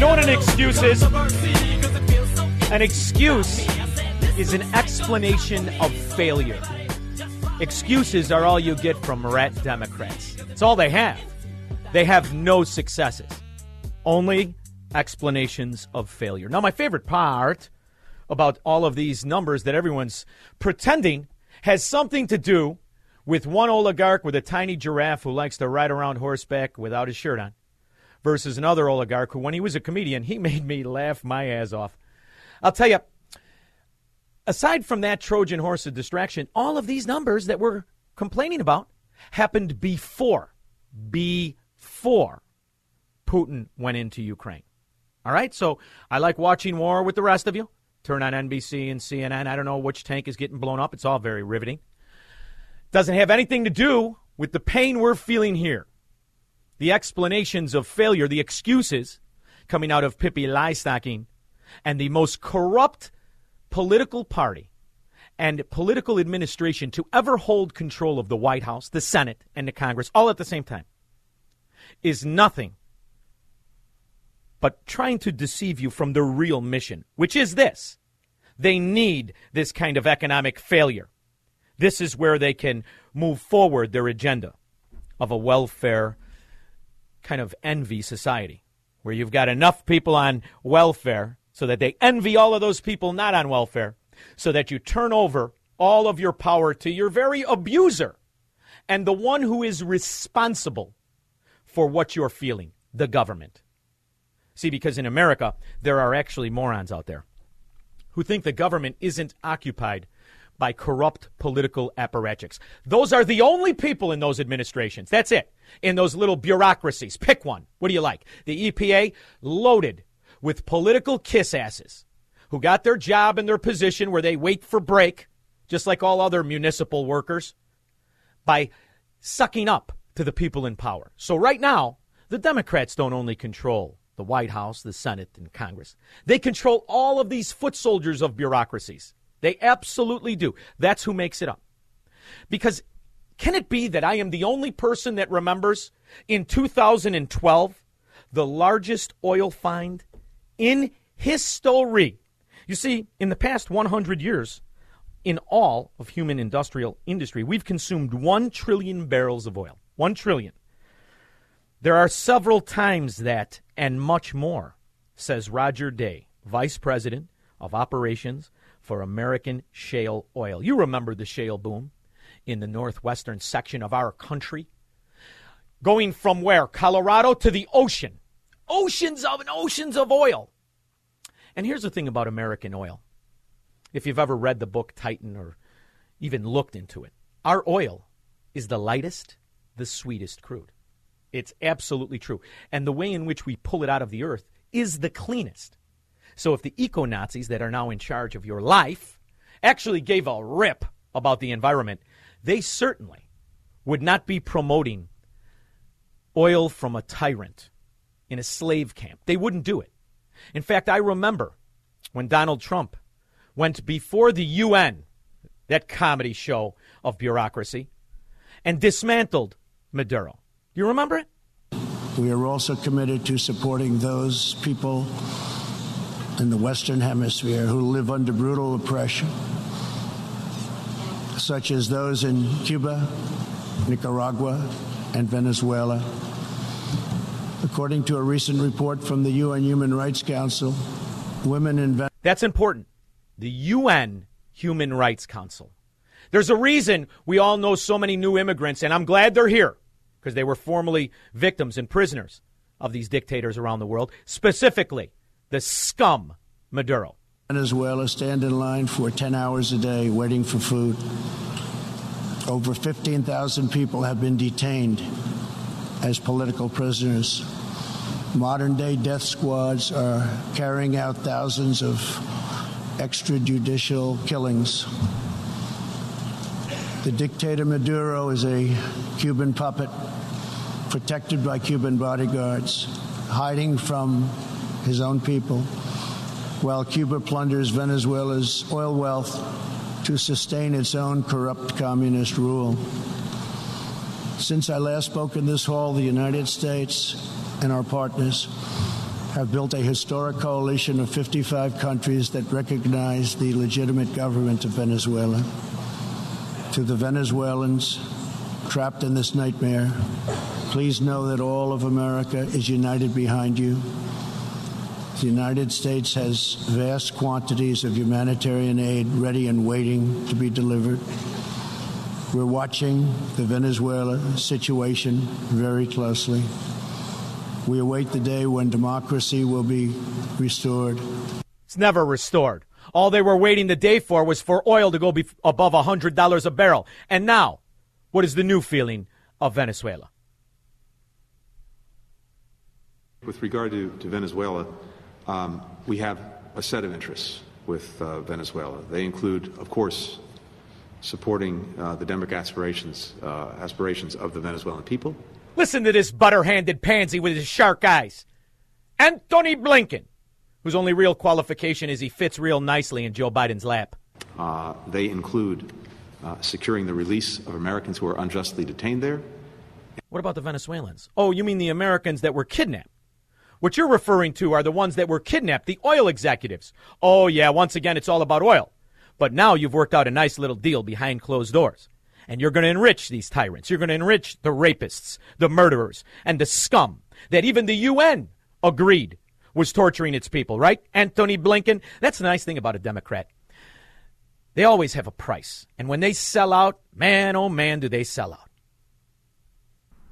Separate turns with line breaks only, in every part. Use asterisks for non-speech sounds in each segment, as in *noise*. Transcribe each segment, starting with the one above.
You know what an excuse is? An excuse is an explanation of failure. Excuses are all you get from rat Democrats. It's all they have. They have no successes, only explanations of failure. Now, my favorite part about all of these numbers that everyone's pretending has something to do with one oligarch with a tiny giraffe who likes to ride around horseback without his shirt on versus another oligarch who, when he was a comedian, he *laughs* made me laugh my ass off. I'll tell you, aside from that Trojan horse of distraction, all of these numbers that we're complaining about happened before, before Putin went into Ukraine. All right, so I like watching war with the rest of you. Turn on NBC and CNN. I don't know which tank is getting blown up. It's all very riveting. Doesn't have anything to do with the pain we're feeling here the explanations of failure, the excuses coming out of Pippi Longstocking, and the most corrupt political party and political administration to ever hold control of the White House, the Senate, and the Congress all at the same time is nothing but trying to deceive you from the real mission, which is this. They need this kind of economic failure. This is where they can move forward their agenda of a welfare kind of envy society where you've got enough people on welfare so that they envy all of those people not on welfare, so that you turn over all of your power to your very abuser and the one who is responsible for what you're feeling, the government. See, because in America, there are actually morons out there who think the government isn't occupied by corrupt political apparatchiks. Those are the only people in those administrations. That's it. In those little bureaucracies. Pick one. What do you like? The EPA loaded with political kiss asses who got their job and their position where they wait for break, just like all other municipal workers, by sucking up to the people in power. So right now, the Democrats don't only control the White House, the Senate, and Congress. They control all of these foot soldiers of bureaucracies. They absolutely do. That's who makes it up. Because can it be that I am the only person that remembers in 2012 the largest oil find in history? You see, in the past 100 years, in all of human industrial industry, we've consumed 1 trillion barrels of oil. 1 trillion. There are several times that and much more, says Roger Day, Vice President of Operations for American shale oil. You remember the shale boom in the northwestern section of our country? Going from where? Colorado to the ocean. Oceans of and oceans of oil. And here's the thing about American oil. If you've ever read the book Titan or even looked into it, our oil is the lightest, the sweetest crude. It's absolutely true. And the way in which we pull it out of the earth is the cleanest. So if the eco Nazis that are now in charge of your life actually gave a rip about the environment, they certainly would not be promoting oil from a tyrant in a slave camp. They wouldn't do it. In fact, I remember when Donald Trump went before the UN, that comedy show of bureaucracy, and dismantled Maduro. You remember it?
We are also committed to supporting those people in the Western Hemisphere who live under brutal oppression, such as those in Cuba, Nicaragua, and Venezuela. According to a recent report from the UN Human Rights Council, women in Venezuela.
That's important. The UN Human Rights Council. There's a reason we all know so many new immigrants, and I'm glad they're here because they were formerly victims and prisoners of these dictators around the world, specifically the scum Maduro.
Venezuela stand in line for 10 hours a day waiting for food. Over 15,000 people have been detained as political prisoners. Modern day death squads are carrying out thousands of extrajudicial killings. The dictator Maduro is a Cuban puppet protected by Cuban bodyguards, hiding from his own people, while Cuba plunders Venezuela's oil wealth to sustain its own corrupt communist rule. Since I last spoke in this hall, the United States and our partners have built a historic coalition of 55 countries that recognize the legitimate government of Venezuela. To the Venezuelans trapped in this nightmare, please know that all of America is united behind you. The United States has vast quantities of humanitarian aid ready and waiting to be delivered. We're watching the Venezuela situation very closely. We await the day when democracy will be restored.
It's never restored. All they were waiting the day for was for oil to go be above $100 a barrel. And now, what is the new feeling of Venezuela?
With regard to, to Venezuela, um, we have a set of interests with uh, Venezuela. They include, of course, supporting uh, the democratic aspirations, uh, aspirations of the Venezuelan people.
Listen to this butter handed pansy with his shark eyes. Antony Blinken, whose only real qualification is he fits real nicely in Joe Biden's lap.
Uh, they include uh, securing the release of Americans who are unjustly detained there.
What about the Venezuelans? Oh, you mean the Americans that were kidnapped? What you're referring to are the ones that were kidnapped, the oil executives. Oh, yeah, once again, it's all about oil. But now you've worked out a nice little deal behind closed doors. And you're going to enrich these tyrants. You're going to enrich the rapists, the murderers, and the scum that even the UN agreed was torturing its people, right? Antony Blinken. That's the nice thing about a Democrat. They always have a price. And when they sell out, man, oh man, do they sell out.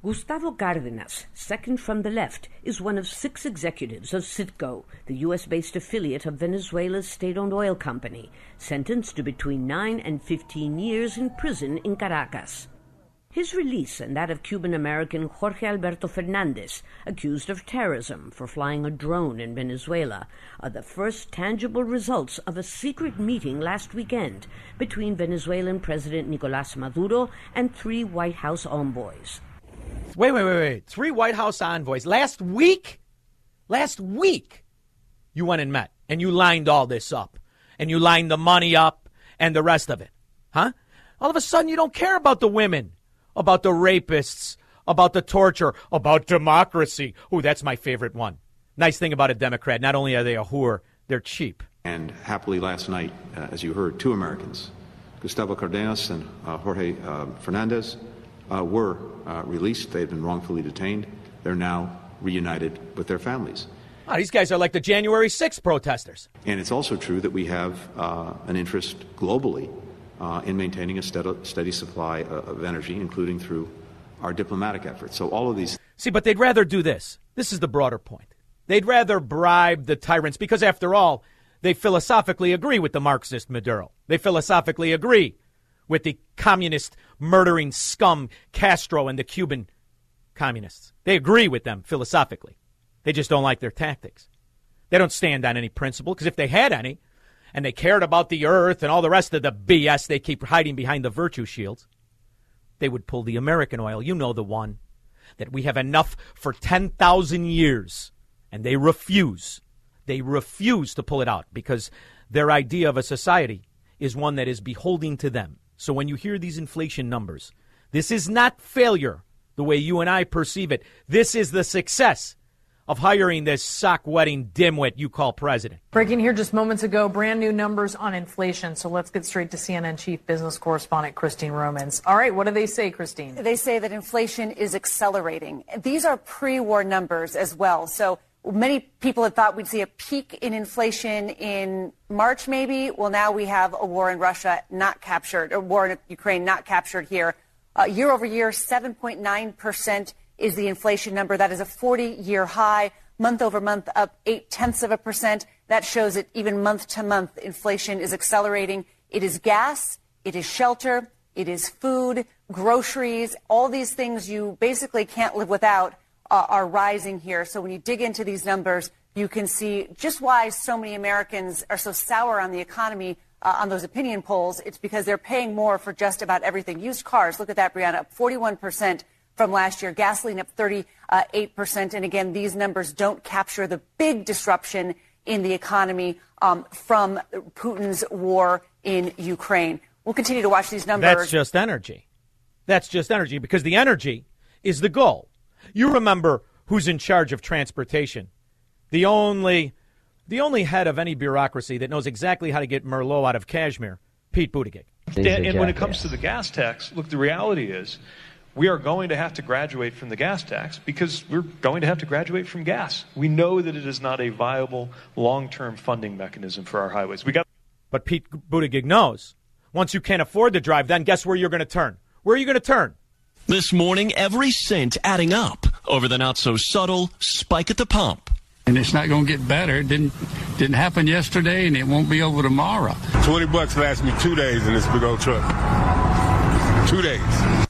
Gustavo Cardenas, second from the left, is one of six executives of Citgo, the U.S. based affiliate of Venezuela's state owned oil company, sentenced to between 9 and 15 years in prison in Caracas. His release and that of Cuban American Jorge Alberto Fernandez, accused of terrorism for flying a drone in Venezuela, are the first tangible results of a secret meeting last weekend between Venezuelan President Nicolas Maduro and three White House envoys.
Wait, wait, wait, wait. Three White House envoys. Last week? Last week, you went and met and you lined all this up and you lined the money up and the rest of it. Huh? All of a sudden, you don't care about the women, about the rapists, about the torture, about democracy. Ooh, that's my favorite one. Nice thing about a Democrat, not only are they a whore, they're cheap.
And happily, last night, uh, as you heard, two Americans, Gustavo Cardenas and uh, Jorge uh, Fernandez, uh, were uh, released. They had been wrongfully detained. They're now reunited with their families.
Oh, these guys are like the January 6th protesters.
And it's also true that we have uh, an interest globally uh, in maintaining a steady, steady supply of energy, including through our diplomatic efforts. So all of these.
See, but they'd rather do this. This is the broader point. They'd rather bribe the tyrants because, after all, they philosophically agree with the Marxist Maduro. They philosophically agree with the communist murdering scum Castro and the Cuban communists. They agree with them philosophically. They just don't like their tactics. They don't stand on any principle because if they had any and they cared about the earth and all the rest of the BS they keep hiding behind the virtue shields, they would pull the American oil. You know the one that we have enough for 10,000 years and they refuse. They refuse to pull it out because their idea of a society is one that is beholding to them. So when you hear these inflation numbers, this is not failure the way you and I perceive it. This is the success of hiring this sock wetting dimwit you call president.
Breaking here just moments ago, brand new numbers on inflation. So let's get straight to CNN chief business correspondent Christine Romans. All right, what do they say, Christine?
They say that inflation is accelerating. These are pre war numbers as well. So many people had thought we'd see a peak in inflation in March, maybe. Well, now we have a war in Russia not captured, a war in Ukraine not captured here. Uh, year over year, 7.9 percent is the inflation number. That is a 40 year high. Month over month, up eight tenths of a percent. That shows that even month to month, inflation is accelerating. It is gas, it is shelter, it is food, groceries, all these things you basically can't live without uh, are rising here. So when you dig into these numbers, you can see just why so many Americans are so sour on the economy uh, on those opinion polls. It's because they're paying more for just about everything. Used cars, look at that, Brianna, up 41 percent from last year. Gasoline up 38%. And again, these numbers don't capture the big disruption in the economy um, from Putin's war in Ukraine. We'll continue to watch these numbers.
That's just energy. That's just energy because the energy is the goal. You remember who's in charge of transportation. The only the only head of any bureaucracy that knows exactly how to get Merlot out of cashmere, Pete Buttigieg.
And, and when it comes to the gas tax, look, the reality is we are going to have to graduate from the gas tax because we're going to have to graduate from gas. We know that it is not a viable long-term funding mechanism for our highways. We got
But Pete Buttigieg knows. Once you can't afford to drive, then guess where you're going to turn? Where are you going to turn?
This morning, every cent adding up over the not so subtle spike at the pump.
And it's not going to get better. It didn't didn't happen yesterday, and it won't be over tomorrow.
Twenty bucks lasts me two days in this big old truck. Two days.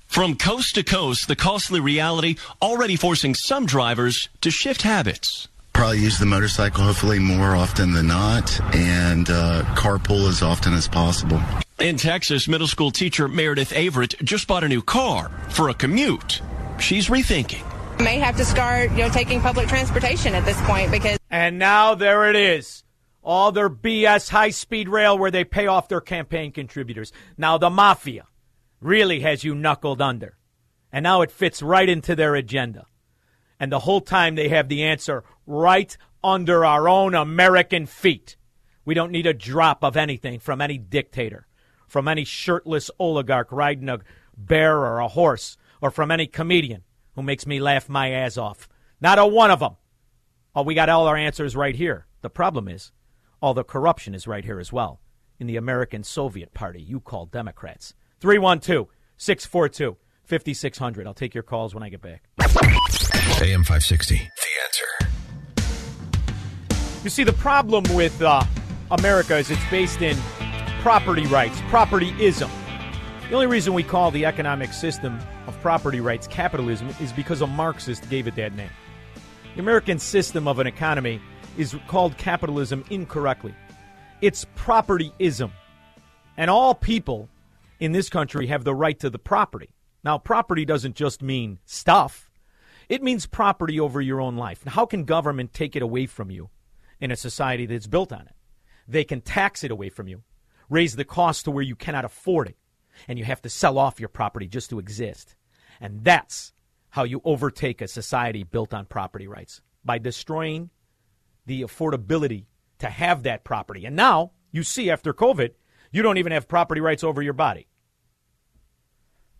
From coast to coast, the costly reality already forcing some drivers to shift habits.
Probably use the motorcycle hopefully more often than not, and uh, carpool as often as possible.
In Texas, middle school teacher Meredith Averett just bought a new car for a commute. She's rethinking.
May have to start, you know, taking public transportation at this point because.
And now there it is. All their BS high speed rail where they pay off their campaign contributors. Now the mafia really has you knuckled under. And now it fits right into their agenda. And the whole time they have the answer right under our own American feet. We don't need a drop of anything from any dictator, from any shirtless oligarch riding a bear or a horse, or from any comedian who makes me laugh my ass off. Not a one of them. Oh, we got all our answers right here. The problem is, all the corruption is right here as well in the American Soviet Party you call Democrats. 312 642 5600. I'll take your calls when I get back.
AM 560. The answer.
You see, the problem with uh, America is it's based in property rights, propertyism. The only reason we call the economic system of property rights capitalism is because a Marxist gave it that name. The American system of an economy is called capitalism incorrectly. It's propertyism. And all people in this country have the right to the property. Now, property doesn't just mean stuff, it means property over your own life. Now, how can government take it away from you in a society that's built on it? They can tax it away from you, raise the cost to where you cannot afford it, and you have to sell off your property just to exist. And that's how you overtake a society built on property rights by destroying the affordability to have that property. And now you see after COVID, you don't even have property rights over your body.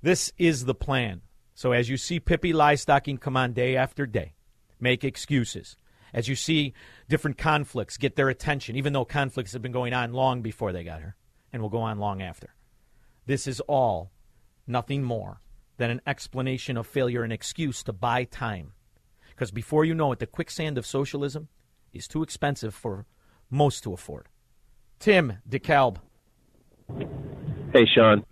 This is the plan. So as you see Pippi Liestocking come on day after day, make excuses. As you see different conflicts get their attention, even though conflicts have been going on long before they got her and will go on long after. This is all nothing more than an explanation of failure, an excuse to buy time. Because before you know it, the quicksand of socialism is too expensive for most to afford. Tim DeKalb.
Hey, Shaun.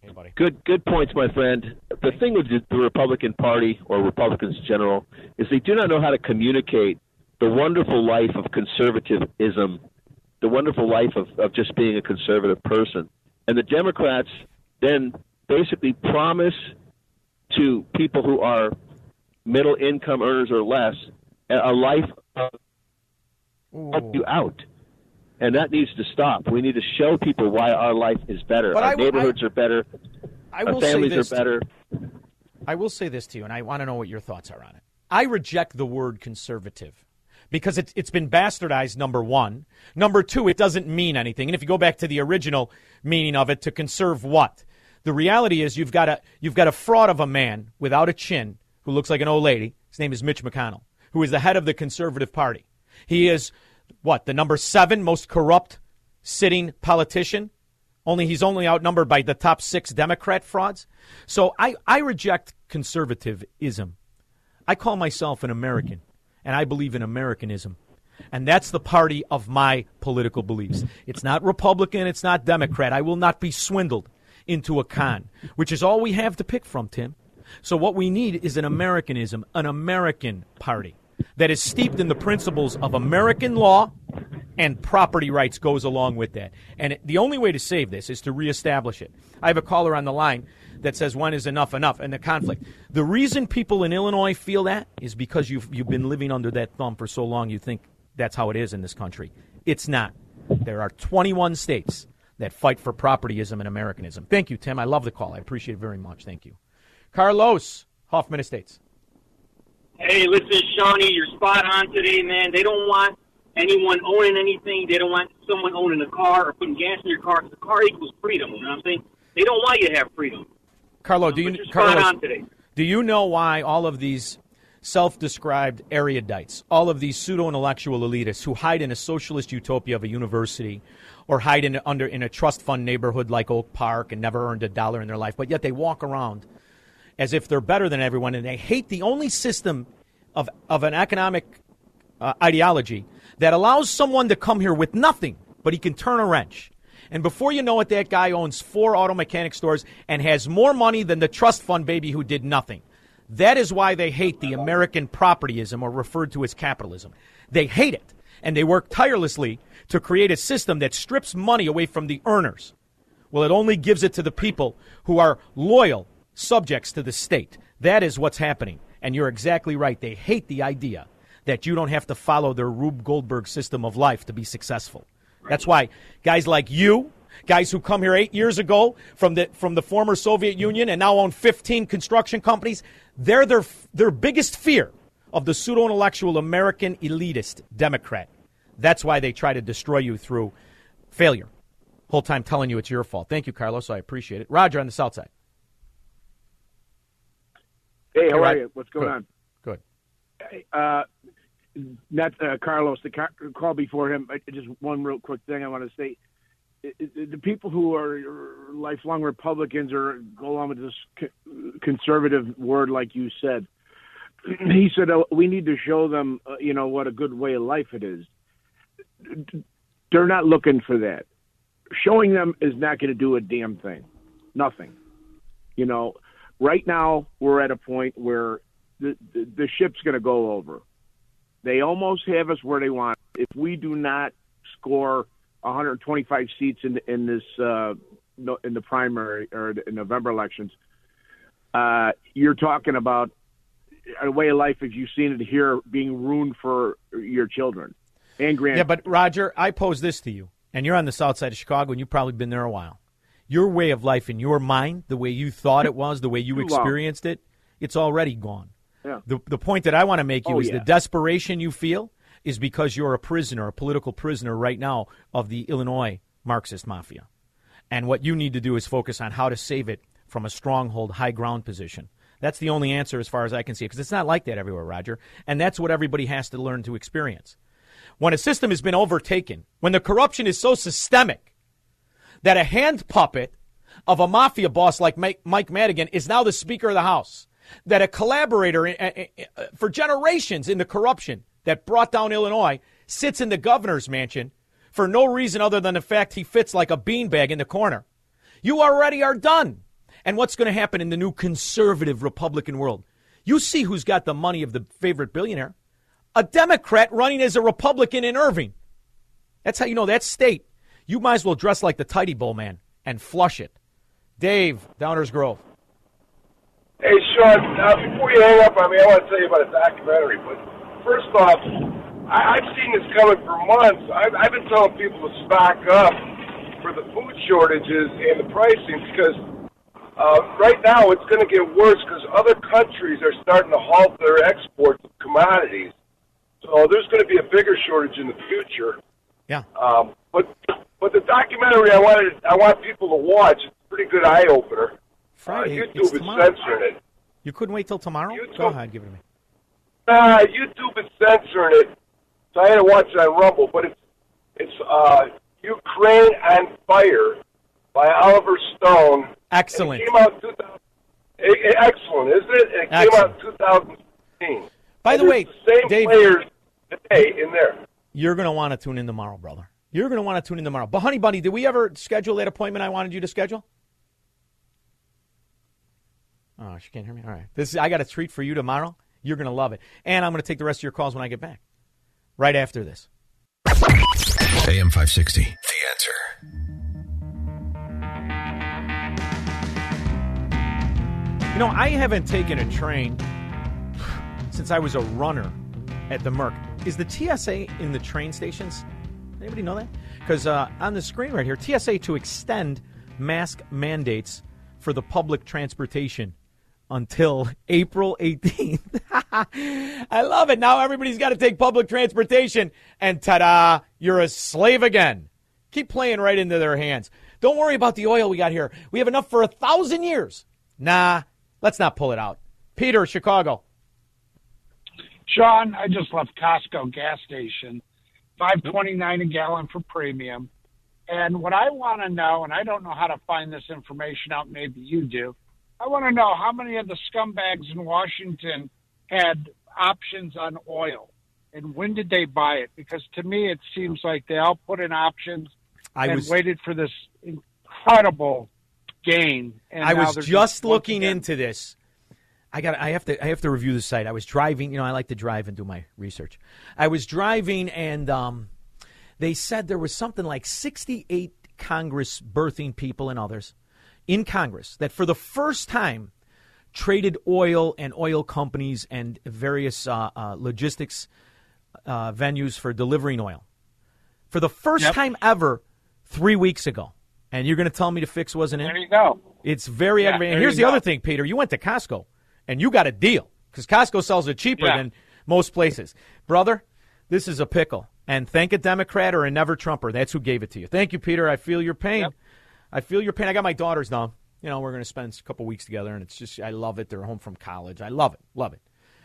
Hey, buddy.
Good, good points, my friend. The thing with the Republican Party or Republicans in general is they do not know how to communicate the wonderful life of conservatism, the wonderful life of, of just being a conservative person. And the Democrats then basically promise to people who are middle income earners or less a life of help you out. And that needs to stop. We need to show people why our life is better.
But
our
I
neighborhoods
I-
are better.
I
our
will say
families
this
are better.
I will say this to you, and I want to know what your thoughts are on it. I reject the word conservative because it's, it's been bastardized, number one. Number two, it doesn't mean anything. And if you go back to the original meaning of it, to conserve what? The reality is you've got a, you've got a fraud of a man without a chin who looks like an old lady. His name is Mitch McConnell, who is the head of the Conservative Party. He is, what, the number seven most corrupt sitting politician? Only he's only outnumbered by the top six Democrat frauds. So I, I reject conservatism. I call myself an American, and I believe in Americanism. And that's the party of my political beliefs. It's not Republican, it's not Democrat. I will not be swindled into a con, which is all we have to pick from, Tim. So what we need is an Americanism, an American party that is steeped in the principles of American law and property rights goes along with that. And the only way to save this is to reestablish it. I have a caller on the line that says when is enough enough and the conflict. The reason people in Illinois feel that is because you've you've been living under that thumb for so long you think that's how it is in this country. It's not. There are 21 states that fight for propertyism and Americanism. Thank you, Tim. I love the call. I appreciate it very much. Thank you. Carlos, Hoffman Estates.
Hey, listen, Shawnee, you're spot on today, man. They don't want anyone owning anything. They don't want someone owning a car or putting gas in your car. The car equals freedom. You know what I'm saying? They don't want you to have freedom.
Carlo, do you
Carlos,
do you know why all of these self-described erudites, all of these pseudo-intellectual elitists who hide in a socialist utopia of a university or hide in under in a trust fund neighborhood like Oak Park and never earned a dollar in their life, but yet they walk around as if they're better than everyone, and they hate the only system of, of an economic uh, ideology that allows someone to come here with nothing, but he can turn a wrench. And before you know it, that guy owns four auto mechanic stores and has more money than the trust fund baby who did nothing. That is why they hate the American propertyism, or referred to as capitalism. They hate it, and they work tirelessly to create a system that strips money away from the earners. Well, it only gives it to the people who are loyal subjects to the state. That is what's happening. And you're exactly right. They hate the idea that you don't have to follow their Rube Goldberg system of life to be successful. That's why guys like you, guys who come here eight years ago from the from the former Soviet Union and now own 15 construction companies, they're their their biggest fear of the pseudo intellectual American elitist Democrat. That's why they try to destroy you through failure. Whole time telling you it's your fault. Thank you, Carlos. I appreciate it. Roger on the south side.
Hey, how
Hey,
are you? What's going
Good.
on?
Good.
Uh, not uh, Carlos, the car- call before him. uh, Just one real quick thing I want to say. I- I- The people who are lifelong Republicans or go along with this co- conservative word, like you said, *clears throat* he said uh, we need to show them, uh, you know, what a good way of life it is. They're not looking for that. Showing them is not going to do a damn thing. Nothing. You know, right now we're at a point where the the, the ship's going to go over. They almost have us where they want. If we do not score 125 seats in in this uh, in the primary or the November elections, uh, you're talking about a way of life as you've seen it here being ruined for your children and grand.
Yeah, but Roger, I pose this to you, and you're on the south side of Chicago, and you've probably been there a while. Your way of life in your mind, the way you thought it was, the way you
Too long.
experienced it, it's already gone.
Yeah.
The, the point that I want to make you
Oh,
is
yeah.
the desperation you feel is because you're a prisoner, a political prisoner right now of the Illinois Marxist mafia. And what you need to do is focus on how to save it from a stronghold, high ground position. That's the only answer as far as I can see, because it's not like that everywhere, Roger. And that's what everybody has to learn to experience. When a system has been overtaken, when the corruption is so systemic that a hand puppet of a mafia boss like Mike, Mike Madigan is now the Speaker of the House, that a collaborator uh, uh, uh, for generations in the corruption that brought down Illinois sits in the governor's mansion for no reason other than the fact he fits like a beanbag in the corner. You already are done. And what's going to happen in the new conservative Republican world? You see who's got the money of the favorite billionaire. A Democrat running as a Republican in Irvin. That's how you know that state. You might as well dress like the Tidy Bowl man and flush it. Dave, Downers Grove.
Hey, Shaun, uh, before you hang up on me, I want to tell you about a documentary. But first off, I, I've seen this coming for months. I've, I've been telling people to stock up for the food shortages and the pricing because Uh, right now, it's going to get worse because other countries are starting to halt their exports of commodities. So there's going to be a bigger shortage in the future.
Yeah.
Um, but but the documentary I wanted I want people to watch. It's a pretty good eye opener.
Friday.
Uh,
it's
YouTube is
tomorrow.
censoring it.
You couldn't wait till tomorrow? Go ahead, give it to me.
Nah, YouTube is censoring it, so I had to watch it on Rumble. But it's it's uh, Ukraine on Fire by Oliver Stone.
Excellent.
It came out 2000, eh, eh, excellent, isn't it? It came out in 2016.
By the way,
the same
Dave-
players today in there.
You're going to want to tune in tomorrow, brother. You're going to want to tune in tomorrow. But, honey bunny, did we ever schedule that appointment I wanted you to schedule? Oh, she can't hear me. All right. This is, I got a treat for you tomorrow. You're going to love it. And I'm going to take the rest of your calls when I get back. Right after this.
AM 560. The answer.
You know, I haven't taken a train since I was a runner at the Merc. Is the TSA in the train stations? Anybody know that? Because uh, on the screen right here, TSA to extend mask mandates for the public transportation until April 18th. *laughs* I love it. Now everybody's got to take public transportation, and ta da, you're a slave again. Keep playing right into their hands. Don't worry about the oil we got here. We have enough for a thousand years. Nah, let's not pull it out. Peter, Chicago.
Shaun, I just left Costco gas station, five twenty nine a gallon for premium. And what I want to know, and I don't know how to find this information out, maybe you do. I want to know how many of the scumbags in Washington had options on oil, and when did they buy it? Because to me, it seems like they all put in options
I
and
was-
waited for this incredible gain. And
I was
they're
just looking
again-
into this. I got. I have to. I have to review the site. I was driving. You know, I like to drive and do my research. I was driving, and um, they said there was something like sixty-eight Congress birthing people and others in Congress that for the first time traded oil and oil companies and various uh, uh, logistics uh, venues for delivering oil for the first time ever three weeks ago. And you're going to tell me the fix wasn't in?
There you go.
It's very
Yeah,
aggravating. And here's the
go.
other thing, Peter. You went to Costco and you got a deal because Costco sells it cheaper
Yeah.
than most places. Brother, this is a pickle. And thank a Democrat or a never Trumper. That's who gave it to you. Thank you, Peter. I feel your pain. I feel your pain. I got my daughters now. You know, we're going to spend a couple weeks together, and it's just, I love it. They're home from college. I love it. Love it.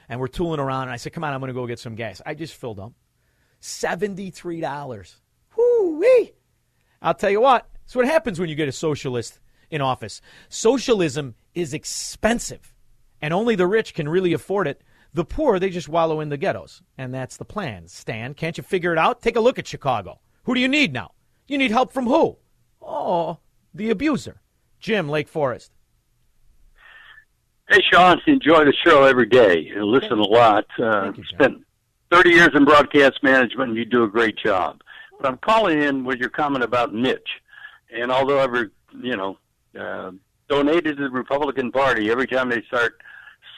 And we're tooling around, and I said, come on, I'm going to go get some gas. I just filled up. $73. Whoo-wee. I'll tell you what, it's what happens when you get a socialist in office. Socialism is expensive, and only the rich can really afford it. The poor, they just wallow in the ghettos. And that's the plan. Stan, can't you figure it out? Take a look at Chicago. Who do you need now? You need help from who? Oh, the abuser. Jim, Lake Forest.
Hey, Shaun, enjoy the show every day. You listen a lot. Uh, spent 30 years in broadcast management, and you do a great job. But I'm calling in with your comment about Mitch. And although I've, you know, uh, donated to the Republican Party, every time they start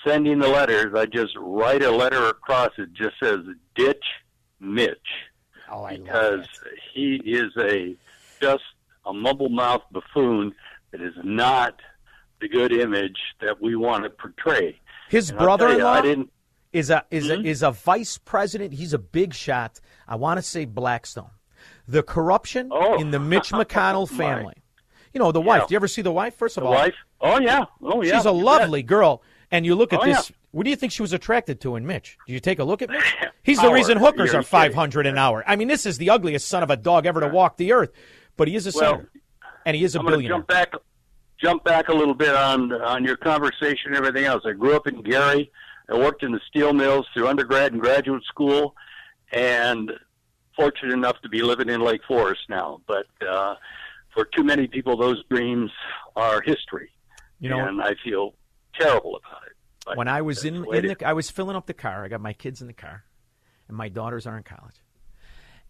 sending the letters, I just write a letter across it. Just says "ditch Mitch,"
oh, I
because he is a just a mumble mouth buffoon that is not the good image that we want to portray.
His
And I'll tell you,
brother-in-law
I didn't.
is a is
Mhm.
a, is a vice president. He's a big shot. I want to say Blackstone. The corruption in the Mitch *laughs* McConnell family. You know the wife. Do you ever see the wife? First of
The
all,
wife? Oh yeah. Oh yeah.
She's a lovely girl. And you look at
Oh,
this.
yeah.
What do you think she was attracted to in Mitch? Do you take a look at Mitch? *laughs* He's the reason hookers
You're
are five hundred an hour. I mean, this is the ugliest son of a dog ever to walk the earth. But he is a
Well,
senator, and he is a
I'm
billionaire.
jump back, jump back a little bit on on your conversation and everything else. I grew up in Gary. I worked in the steel mills through undergrad and graduate school, and fortunate enough to be living in Lake Forest now. But uh, for too many people, those dreams are history.
You know-
and I feel terrible about it. But
when I was in, in the, I was filling up the car. I got my kids in the car, and my daughters are in college.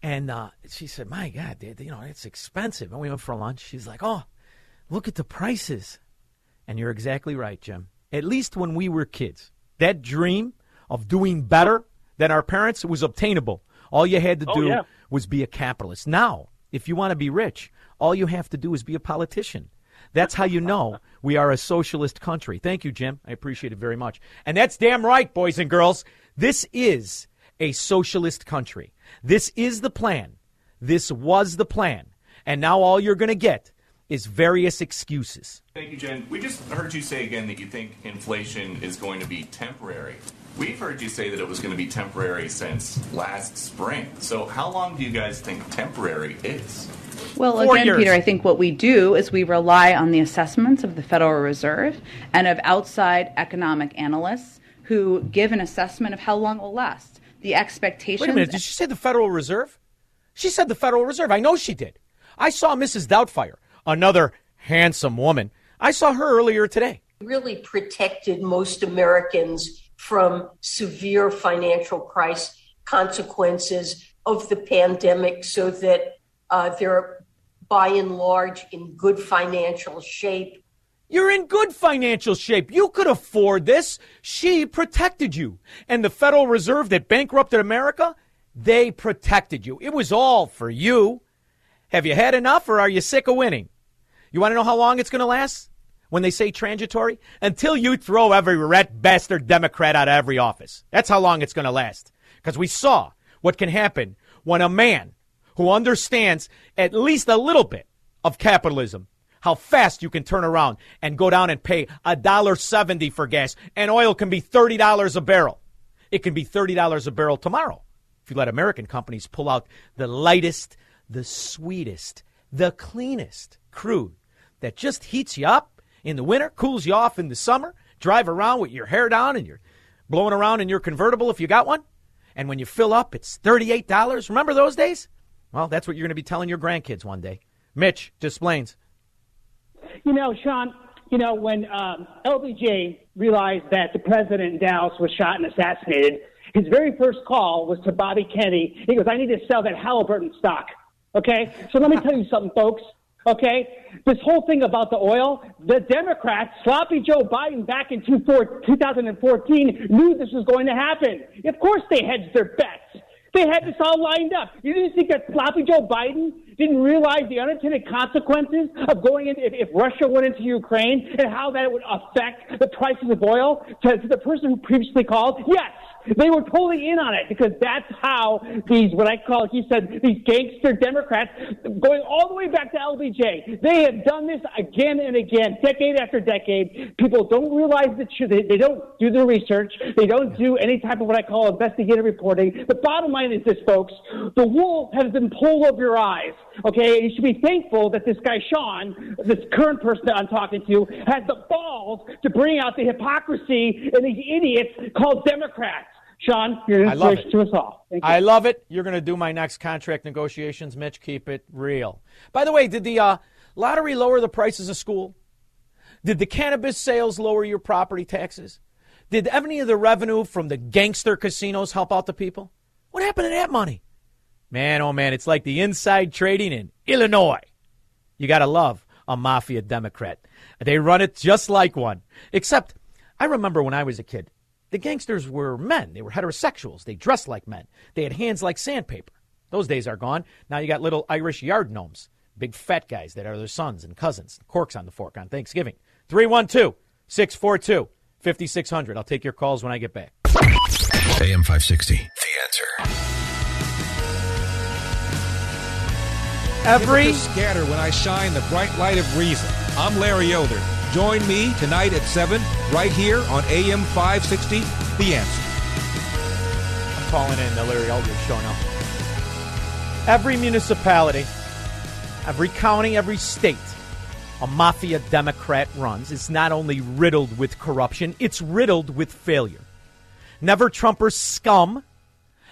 And uh, she said, "My God, they- they- you know it's expensive." And we went for lunch. She's like, "Oh, look at the prices." And you're exactly right, Jim. At least when we were kids, that dream of doing better than our parents was obtainable. All you had to
Oh,
do
yeah.
was be a capitalist. Now, if you want to be rich, all you have to do is be a politician. That's how you know *laughs* we are a socialist country. Thank you, Jim. I appreciate it very much. And that's damn right, boys and girls. This is a socialist country. This is the plan. This was the plan. And now all you're going to get is various excuses.
Thank you, Jen. We just heard you say again that you think inflation is going to be temporary. We've heard you say that it was going to be temporary since last spring. So, how long do you guys think temporary is?
Well,
Four
again,
years.
Peter, I think what we do is we rely on the assessments of the Federal Reserve and of outside economic analysts who give an assessment of how long it will last. The expectations.
Wait a minute. Did she say the Federal Reserve? She said the Federal Reserve. I know she did. I saw Mrs. Doubtfire, another handsome woman. I saw her earlier today.
really protected most Americans from severe financial crisis consequences of the pandemic so that uh, they're by and large in good financial shape.
You're in good financial shape. You could afford this. She protected you. And the Federal Reserve that bankrupted America, they protected you. It was all for you. Have you had enough or are you sick of winning? You want to know how long it's going to last? When they say transitory? Until you throw every rat bastard Democrat out of every office. That's how long it's going to last. Because we saw what can happen when a man who understands at least a little bit of capitalism, how fast you can turn around and go down and pay a dollar seventy for gas, and oil can be thirty dollars a barrel. It can be thirty dollars a barrel tomorrow if you let American companies pull out the lightest, the sweetest, the cleanest crude that just heats you up in the winter, cools you off in the summer, drive around with your hair down and you're blowing around in your convertible if you got one. And when you fill up, it's $38. Remember those days? Well, that's what you're going to be telling your grandkids one day. Mitch, explains.
You know, Shaun, you know, when um, LBJ realized that the president in Dallas was shot and assassinated, his very first call was to Bobby Kennedy. He goes, I need to sell that Halliburton stock. Okay? So let me tell you something, folks. Okay? This whole thing about the oil, the Democrats, sloppy Joe Biden back in 2014 knew this was going to happen. Of course they hedged their bets. They had this all lined up. You didn't think that sloppy Joe Biden didn't realize the unintended consequences of going in if, if Russia went into Ukraine and how that would affect the prices of oil? To, to the person who previously called, yes, they were totally in on it because that's how these, what I call, he said, these gangster Democrats, going all the way back to LBJ, they have done this again and again, decade after decade. People don't realize the truth. They, they don't do their research. They don't do any type of what I call investigative reporting. The bottom line is this, folks. The wool has been pulled over your eyes. Okay, you should be thankful that this guy Shaun, this current person that I'm talking to, has the balls to bring out the hypocrisy and these idiots called Democrats. Shaun, you're an
I love
inspiration
it.
to us all.
I love it. You're going to do my next contract negotiations, Mitch. Keep it real. By the way, did the uh, lottery lower the prices of school? Did the cannabis sales lower your property taxes? Did any of the revenue from the gangster casinos help out the people? What happened to that money? Man, oh man, it's like the inside trading in Illinois. You got to love a mafia Democrat. They run it just like one. Except, I remember when I was a kid, the gangsters were men. They were heterosexuals. They dressed like men. They had hands like sandpaper. Those days are gone. Now you got little Irish yard gnomes, big fat guys that are their sons and cousins. Corks on the fork on Thanksgiving. 312 642 5600. I'll take your calls when I get back.
AM 560. The answer.
Every
scatter when I shine the bright light of reason. I'm Larry Elder. Join me tonight at 7 right here on AM 560 The Answer.
I'm calling in the Larry Eldridge show now. Every municipality, every county, every state, a mafia Democrat runs is not only riddled with corruption, it's riddled with failure. Never Trumper scum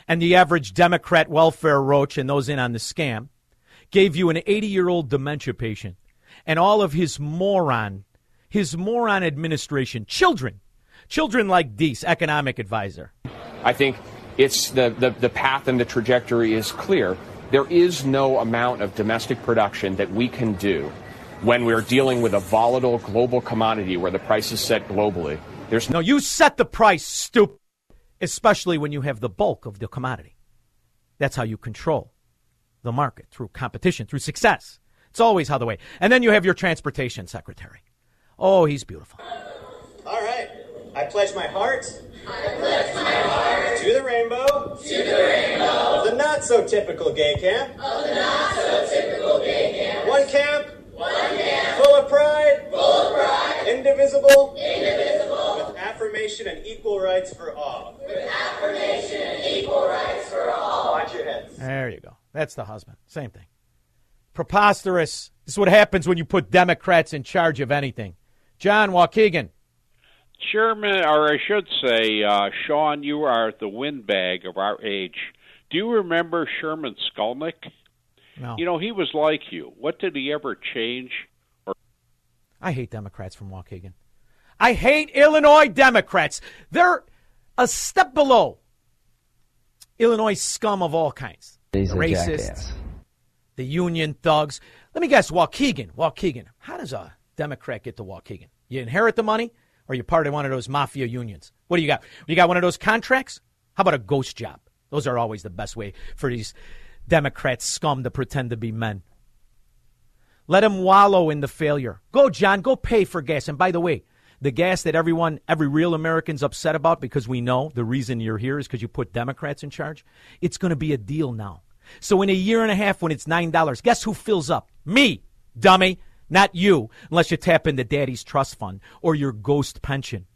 and the average Democrat welfare roach and those in on the scam gave you an 80 year old dementia patient and all of his moron, his moron administration, children, children like Deese, economic advisor.
I think it's the, the, the path and the trajectory is clear. There is no amount of domestic production that we can do when we're dealing with a volatile global commodity where the price is set globally. There's
no you set the price, stupid. Especially when you have the bulk of the commodity. That's how you control the market through competition, through success. It's always how the way. And then you have your transportation secretary. Oh, he's beautiful.
All right. I pledge my heart.
I pledge my heart
to the rainbow.
To the rainbow.
Of the not so typical gay camp.
Of the not so typical gay camp.
One camp.
One camp.
Full of pride.
Full of pride.
Indivisible.
Indivisible.
With affirmation and equal rights for all.
With affirmation and equal rights for all.
Watch your heads.
There you go. That's the husband. Same thing. Preposterous. This is what happens when you put Democrats in charge of anything. John Waukegan.
Sherman, or I should say, uh, Shaun, you are the windbag of our age. Do you remember Sherman Skolnick?
No.
You know, he was like you. What did he ever change? Or
I hate Democrats from Waukegan. I hate Illinois Democrats. They're a step below Illinois scum of all kinds.
He's
racists, the union thugs. Let me guess, Waukegan. Waukegan. How does a Democrat get to Waukegan? You inherit the money, or you're part of one of those mafia unions? What do you got? You got one of those contracts? How about a ghost job? Those are always the best way for these Democrats scum to pretend to be men. Let them wallow in the failure. Go, John, go pay for gas. And by the way, the gas that everyone, every real American's upset about because we know the reason you're here is because you put Democrats in charge, it's going to be a deal now. So in a year and a half when it's $9, guess who fills up? Me, dummy, not you, unless you tap into daddy's trust fund or your ghost pension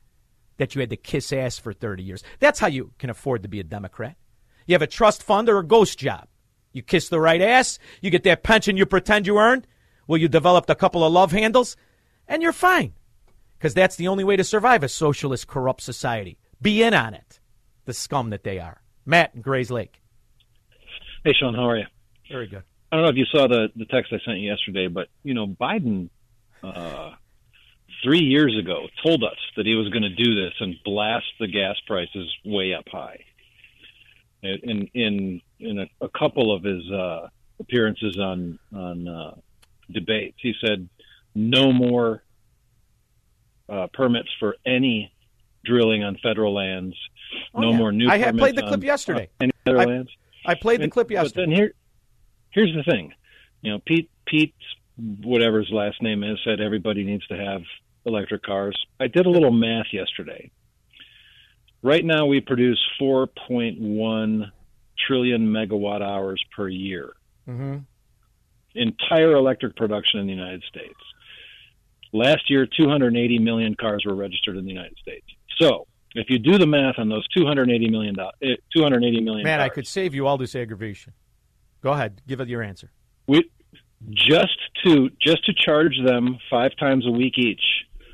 that you had to kiss ass for 30 years. That's how you can afford to be a Democrat. You have a trust fund or a ghost job. You kiss the right ass, you get that pension you pretend you earned. Well, you developed a couple of love handles, and you're fine. Because that's the only way to survive a socialist, corrupt society. Be in on it. The scum that they are. Matt in Grayslake.
Hey, Shaun, how are you?
Very good.
I don't know if you saw the, the text I sent you yesterday, but, you know, Biden, uh, three years ago, told us that he was going to do this and blast the gas prices way up high. In in in a, a couple of his uh, appearances on on uh, debates, he said no more uh, permits for any drilling on federal lands,
Oh,
no
yeah.
more new.
I had played the
on-
clip yesterday.
on any other
I-
lands.
I played the
And-
clip yesterday.
But then here, here's the thing, you know, Pete Pete's whatever his last name is said everybody needs to have electric cars. I did a little math yesterday. Right now, we produce 4.1 trillion megawatt hours per year.
Mm-hmm.
Entire electric production in the United States. Last year, 280 million cars were registered in the United States. So, if you do the math on those 280 million, eh, 280 million
Man, I could save you all this aggravation. Go ahead. Give it your answer.
we just to just to charge them five times a week each,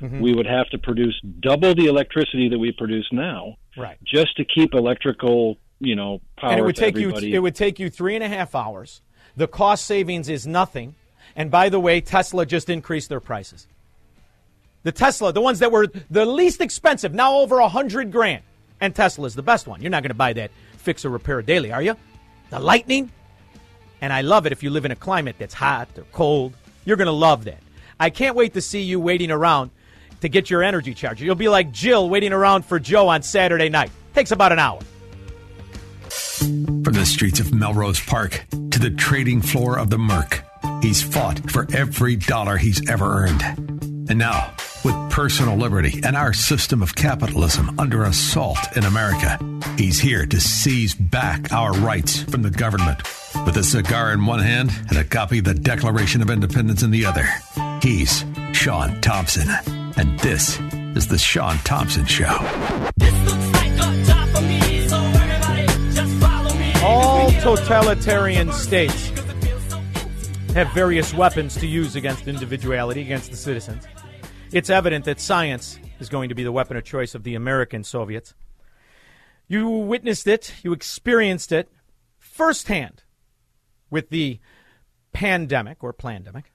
Mhm.
we would have to produce double the electricity that we produce now,
Right.
just to keep electrical, you know, power
and it would take you it would take you three and a half hours. The cost savings is nothing. And by the way, Tesla just increased their prices. The Tesla, the ones that were the least expensive, now over a hundred grand. And Tesla's the best one. You're not going to buy that fix or repair daily, are you? The Lightning. And I love it if you live in a climate that's hot or cold. You're going to love that. I can't wait to see you waiting around to get your energy charger. You'll be like Jill waiting around for Joe on Saturday night. Takes about an hour.
From the streets of Melrose Park to the trading floor of the Merc, he's fought for every dollar he's ever earned. And now, with personal liberty and our system of capitalism under assault in America, he's here to seize back our rights from the government. With a cigar in one hand and a copy of the Declaration of Independence in the other, he's Shaun Thompson. And this is The Shaun Thompson Show.
All totalitarian states have various weapons to use against individuality, against the citizens. It's evident that science is going to be the weapon of choice of the American Soviets. You witnessed it, you experienced it firsthand with the pandemic or plandemic.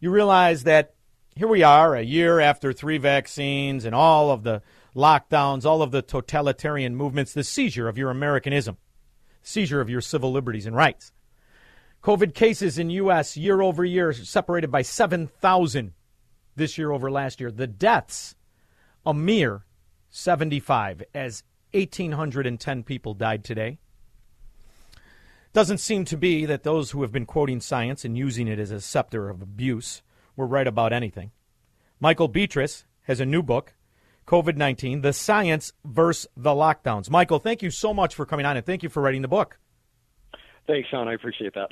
You realize that here we are, a year after three vaccines and all of the lockdowns, all of the totalitarian movements, the seizure of your Americanism, seizure of your civil liberties and rights. COVID cases in U.S. year over year separated by 7,000 this year over last year. The deaths, a mere 75, as 1,810 people died today. Doesn't seem to be that those who have been quoting science and using it as a scepter of abuse were right about anything. Michael Betrus has a new book, COVID 19 The Science versus the Lockdowns. Michael, thank you so much for coming on and thank you for writing the book.
Thanks, Shaun. I appreciate that.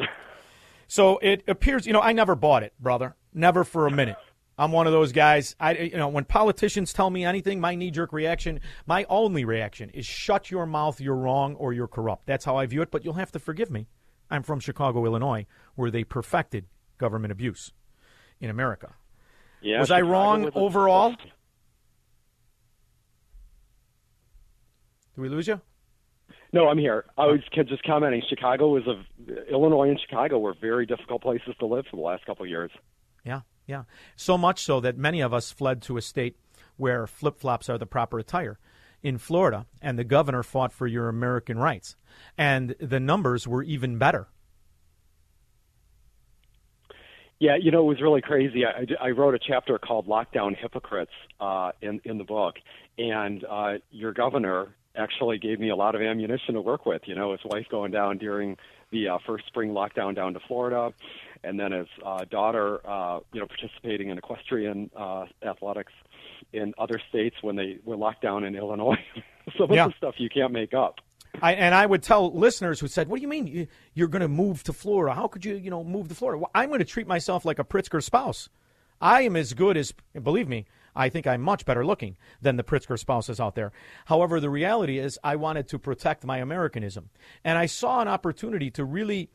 So it appears, you know, I never bought it, brother. Never for a minute. I'm one of those guys. I, you know, when politicians tell me anything, my knee jerk reaction, my only reaction is shut your mouth, you're wrong, or you're corrupt. That's how I view it, but you'll have to forgive me. I'm from Chicago, Illinois, where they perfected government abuse in America.
Yeah,
Was I wrong
a-
overall? Did we lose you?
No, I'm here. I was just commenting. Chicago was a Illinois and Chicago were very difficult places to live for the last couple of years.
Yeah. So much so that many of us fled to a state where flip flops are the proper attire in Florida, and the governor fought for your American rights. And the numbers were even better.
Yeah, you know, it was really crazy. I, I wrote a chapter called "Lockdown Hypocrites" uh, in in the book, and uh, your governor actually gave me a lot of ammunition to work with. You know, his wife going down during the uh, first spring lockdown down to Florida, and then his uh, daughter, uh, you know, participating in equestrian uh, athletics in other states when they were locked down in Illinois. *laughs* Some
Yeah.
of the stuff you can't make up.
I, and I would tell listeners who said, "What do you mean you- you're going to move to Florida? How could you, you know, move to Florida?" Well, I'm going to treat myself like a Pritzker spouse. I am as good as, believe me, I think I'm much better looking than the Pritzker spouses out there. However, the reality is, I wanted to protect my Americanism, and I saw an opportunity to really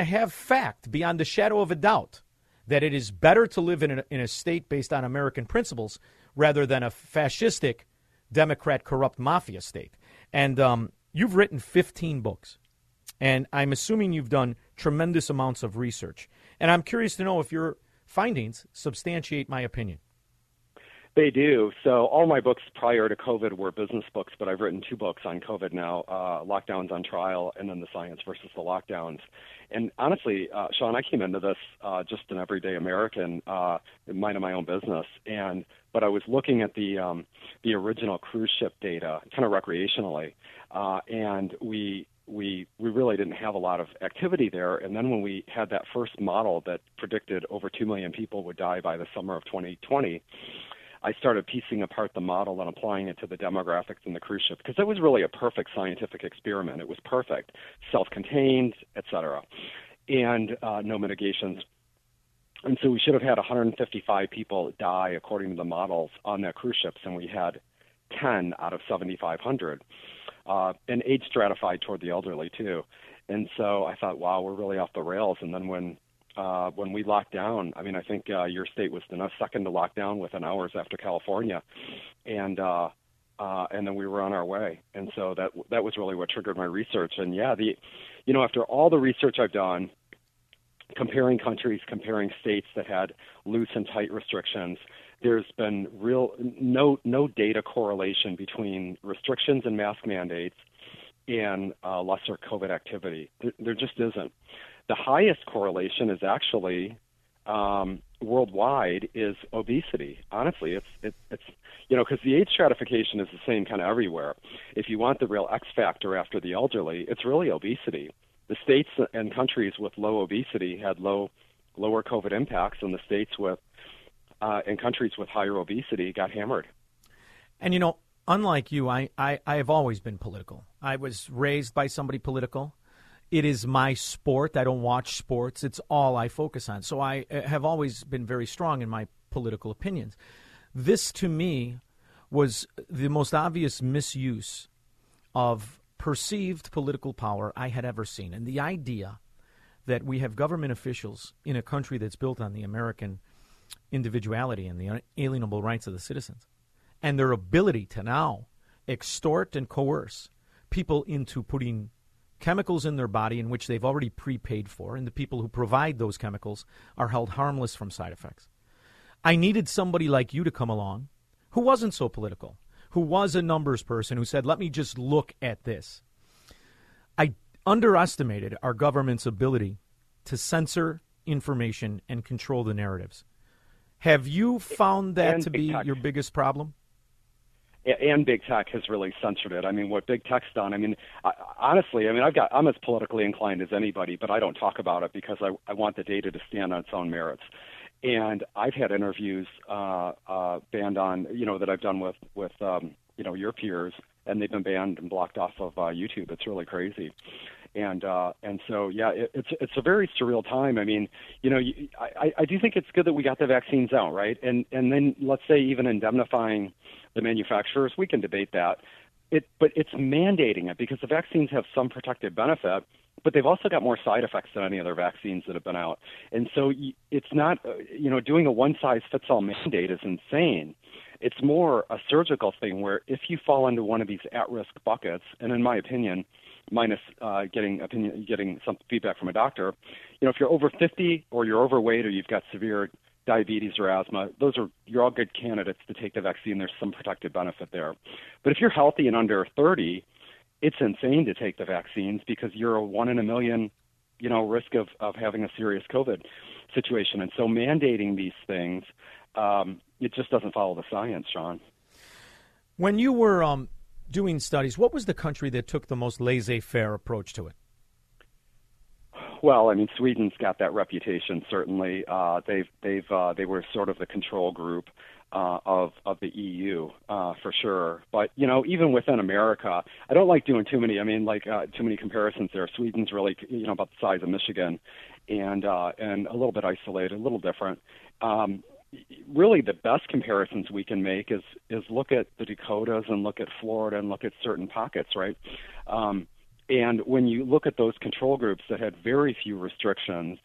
of have fact beyond the shadow of a doubt that it is better to live in a, in a state based on American principles rather than a fascistic, Democrat, corrupt mafia state. And um, you've written 15 books, and I'm assuming you've done tremendous amounts of research. And I'm curious to know if your findings substantiate my opinion.
They do. So all my books prior to COVID were business books, but I've written two books on COVID now: uh, Lockdowns on Trial, and then The Science versus the Lockdowns. And honestly, uh, Shaun, I came into this uh, just an everyday American, uh, minding my own business, and but I was looking at the um, the original cruise ship data, kind of recreationally, uh, and we we we really didn't have a lot of activity there. And then when we had that first model that predicted over two million people would die by the summer of 2020. I started piecing apart the model and applying it to the demographics in the cruise ship because it was really a perfect scientific experiment. It was perfect, self-contained, et cetera, and uh, no mitigations. And so we should have had 155 people die according to the models on that cruise ships, and we had 10 out of 7,500, uh, and age stratified toward the elderly too. And so I thought, wow, we're really off the rails. And then when uh, when we locked down, I mean, I think uh, your state was the second to lock down within hours after California, and uh, uh, and then we were on our way. And so that that was really what triggered my research. And yeah, the, you know, after all the research I've done, comparing countries, comparing states that had loose and tight restrictions, there's been real no no data correlation between restrictions and mask mandates and uh, lesser COVID activity. There, there just isn't. The highest correlation is actually um, worldwide is obesity. Honestly, it's it, it's you know because the age stratification is the same kind of everywhere. If you want the real X factor after the elderly, it's really obesity. The states and countries with low obesity had low lower COVID impacts, and the states with uh, and countries with higher obesity got hammered.
And you know, unlike you, I, I, I have always been political. I was raised by somebody political. It is my sport. I don't watch sports. It's all I focus on. So I uh, have always been very strong in my political opinions. This, to me, was the most obvious misuse of perceived political power I had ever seen. And the idea that we have government officials in a country that's built on the American individuality and the unalienable rights of the citizens and their ability to now extort and coerce people into putting chemicals in their body in which they've already prepaid for, and the people who provide those chemicals are held harmless from side effects. I needed somebody like you to come along who wasn't so political, who was a numbers person, who said, let me just look at this. I underestimated our government's ability to censor information and control the narratives. Have you found that
And
to be your biggest problem?
And big tech has really censored it. I mean, what big tech's done. I mean, I, honestly, I mean, I've got I'm as politically inclined as anybody, but I don't talk about it because I I want the data to stand on its own merits. And I've had interviews uh, uh, banned on, you know, that I've done with with um, you know your peers, and they've been banned and blocked off of uh, YouTube. It's really crazy and uh, and so yeah, it, it's it's a very surreal time. I mean, you know, you, I I do think it's good that we got the vaccines out, right? And and then let's say even indemnifying the manufacturers, we can debate that. It but it's mandating it because the vaccines have some protective benefit, but they've also got more side effects than any other vaccines that have been out. And so it's not uh, you know doing a one size fits all *laughs* mandate is insane. It's more a surgical thing where if you fall into one of these at risk buckets, and in my opinion minus uh, getting opinion, getting some feedback from a doctor. You know, if you're over 50 or you're overweight or you've got severe diabetes or asthma, those are you're all good candidates to take the vaccine. There's some protective benefit there. But if you're healthy and under 30, it's insane to take the vaccines because you're a one in a million, you know, risk of of having a serious COVID situation. And so mandating these things, um, it just doesn't follow the science, Shaun.
When you were um, doing studies, what was the country that took the most laissez-faire approach to it?
Well, I mean, Sweden's got that reputation. Certainly, uh, they've they've uh, they were sort of the control group uh, of of the EU uh, for sure. But you know, even within America, I don't like doing too many. I mean, like uh, too many comparisons there. Sweden's really you know about the size of Michigan, and uh, and a little bit isolated, a little different. Um, really the best comparisons we can make is is look at the Dakotas and look at Florida and look at certain pockets, right? Um, and when you look at those control groups that had very few restrictions,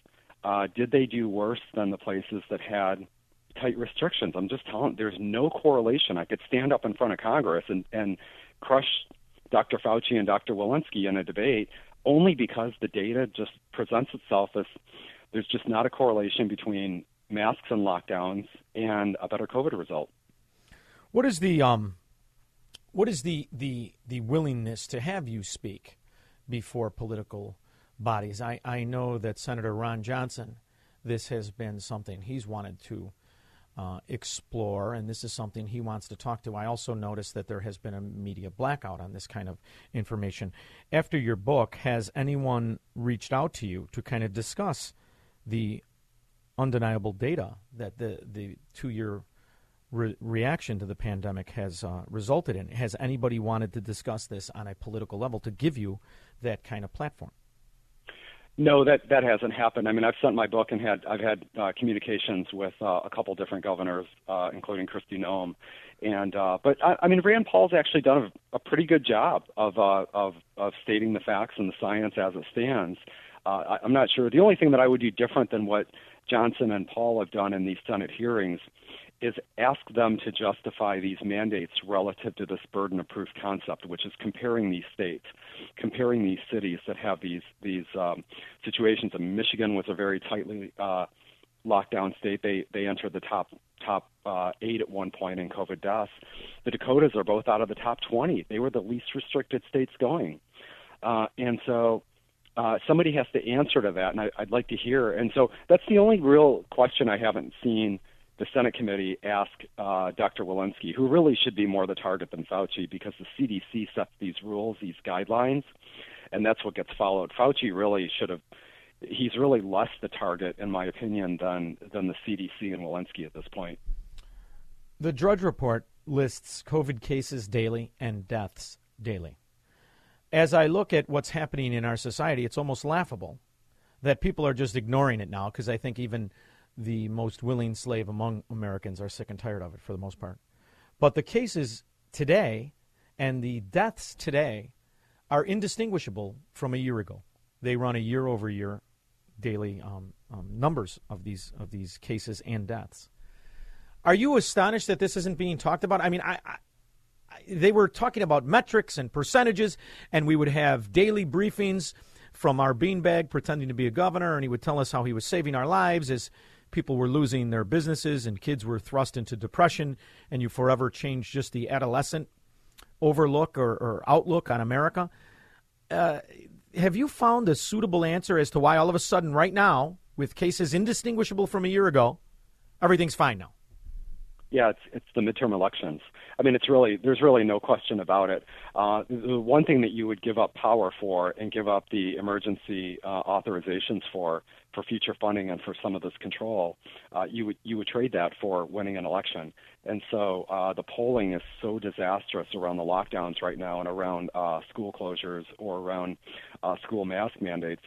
uh, did they do worse than the places that had tight restrictions? I'm just telling. There's no correlation. I could stand up in front of Congress and and crush Dr. Fauci and Dr. Walensky in a debate only because the data just presents itself as there's just not a correlation between masks and lockdowns and a better COVID result.
What is the um, what is the the the willingness to have you speak before political bodies? I, I know that Senator Ron Johnson, this has been something he's wanted to uh, explore, and this is something he wants to talk to. I also noticed that there has been a media blackout on this kind of information. After your book, has anyone reached out to you to kind of discuss the undeniable data that the the two year re- reaction to the pandemic has uh, resulted in. Has anybody wanted to discuss this on a political level to give you that kind of platform?
No, that that hasn't happened. I mean, I've sent my book and had I've had uh, communications with uh, a couple different governors, uh, including Kristi Noem, and uh, but I, I mean, Rand Paul's actually done a, a pretty good job of uh, of of stating the facts and the science as it stands. Uh, I, I'm not sure. The only thing that I would do different than what Johnson and Paul have done in these Senate hearings is ask them to justify these mandates relative to this burden of proof concept, which is comparing these states, comparing these cities that have these these um, situations. And Michigan was a very tightly uh, lockdown state. They they entered the top top uh, eight at one point in COVID deaths. The Dakotas are both out of the top 20. They were the least restricted states going, uh, and so uh, somebody has to answer to that, and I, would like to hear. And so that's the only real question I haven't seen the Senate committee ask uh, Dr. Walensky, who really should be more the target than Fauci, because the CDC sets these rules, these guidelines, and that's what gets followed. Fauci really should have. He's really less the target, in my opinion, than than the CDC and Walensky at this point.
The Drudge Report lists COVID cases daily and deaths daily as I look at what's happening in our society, it's almost laughable that people are just ignoring it now because I think even the most willing slave among Americans are sick and tired of it for the most part. But the cases today and the deaths today are indistinguishable from a year ago. They run a year over year daily um, um, numbers of these of these cases and deaths. Are you astonished that this isn't being talked about? I mean, I, they were talking about metrics and percentages, and we would have daily briefings from our beanbag pretending to be a governor, and he would tell us how he was saving our lives as people were losing their businesses and kids were thrust into depression, and you forever changed just the adolescent overlook or, or outlook on America. Uh, have you found a suitable answer as to why all of a sudden, right now, with cases indistinguishable from a year ago, everything's fine now?
Yeah, it's it's the midterm elections. I mean, it's really there's really no question about it. Uh, the one thing that you would give up power for and give up the emergency uh, authorizations for for future funding and for some of this control, uh, you would you would trade that for winning an election. And so uh, the polling is so disastrous around the lockdowns right now and around uh, school closures or around uh, school mask mandates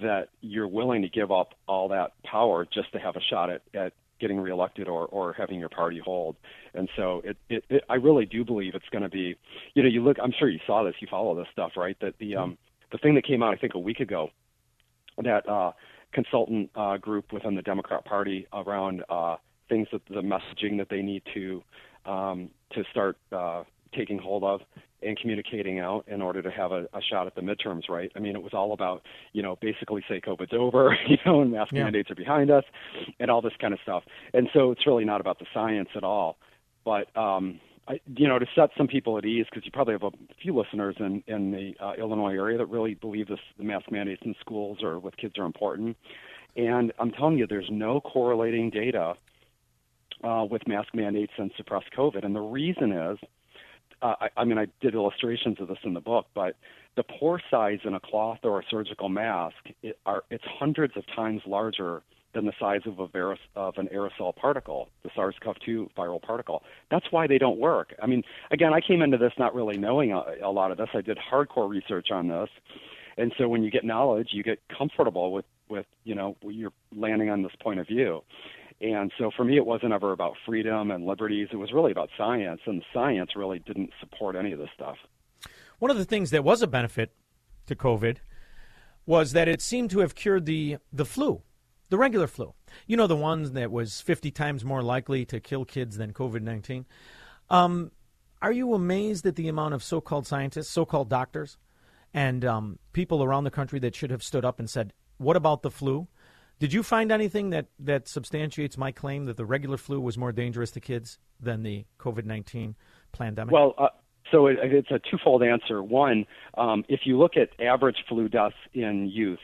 that you're willing to give up all that power just to have a shot at, at getting reelected or, or having your party hold. And so it, it, it I really do believe it's going to be, you know, you look, I'm sure you saw this, you follow this stuff, right? That the, um, the thing that came out, I think a week ago, that, uh, consultant, uh, group within the Democrat party around, uh, things that the messaging that they need to, um, to start, uh, taking hold of and communicating out in order to have a, a shot at the midterms, right? I mean, it was all about, you know, basically say COVID's over, *laughs* you know, and mask
Yeah.
mandates are behind us and all this kind of stuff. And so it's really not about the science at all. But, um, I, you know, to set some people at ease, because you probably have a few listeners in, in the uh, Illinois area that really believe this, the mask mandates in schools or with kids are important. And I'm telling you, there's no correlating data uh, with mask mandates and suppressed COVID. And the reason is, uh, I, I mean, I did illustrations of this in the book, but the pore size in a cloth or a surgical mask it are it's hundreds of times larger than the size of a virus of an aerosol particle, the SARS-CoV-2 viral particle. That's why they don't work. I mean, again, I came into this not really knowing a, a lot of this. I did hardcore research on this, and so when you get knowledge, you get comfortable with with you know you're landing on this point of view. And so for me, it wasn't ever about freedom and liberties. It was really about science, and science really didn't support any of this stuff.
One of the things that was a benefit to COVID was that it seemed to have cured the, the flu, the regular flu. You know, the one that was 50 times more likely to kill kids than COVID 19. Um, are you amazed at the amount of so called scientists, so called doctors, and um, people around the country that should have stood up and said, What about the flu? Did you find anything that, that substantiates my claim that the regular flu was more dangerous to kids than the COVID 19 pandemic?
Well, uh, so it, it's a twofold answer. One, um, if you look at average flu deaths in youth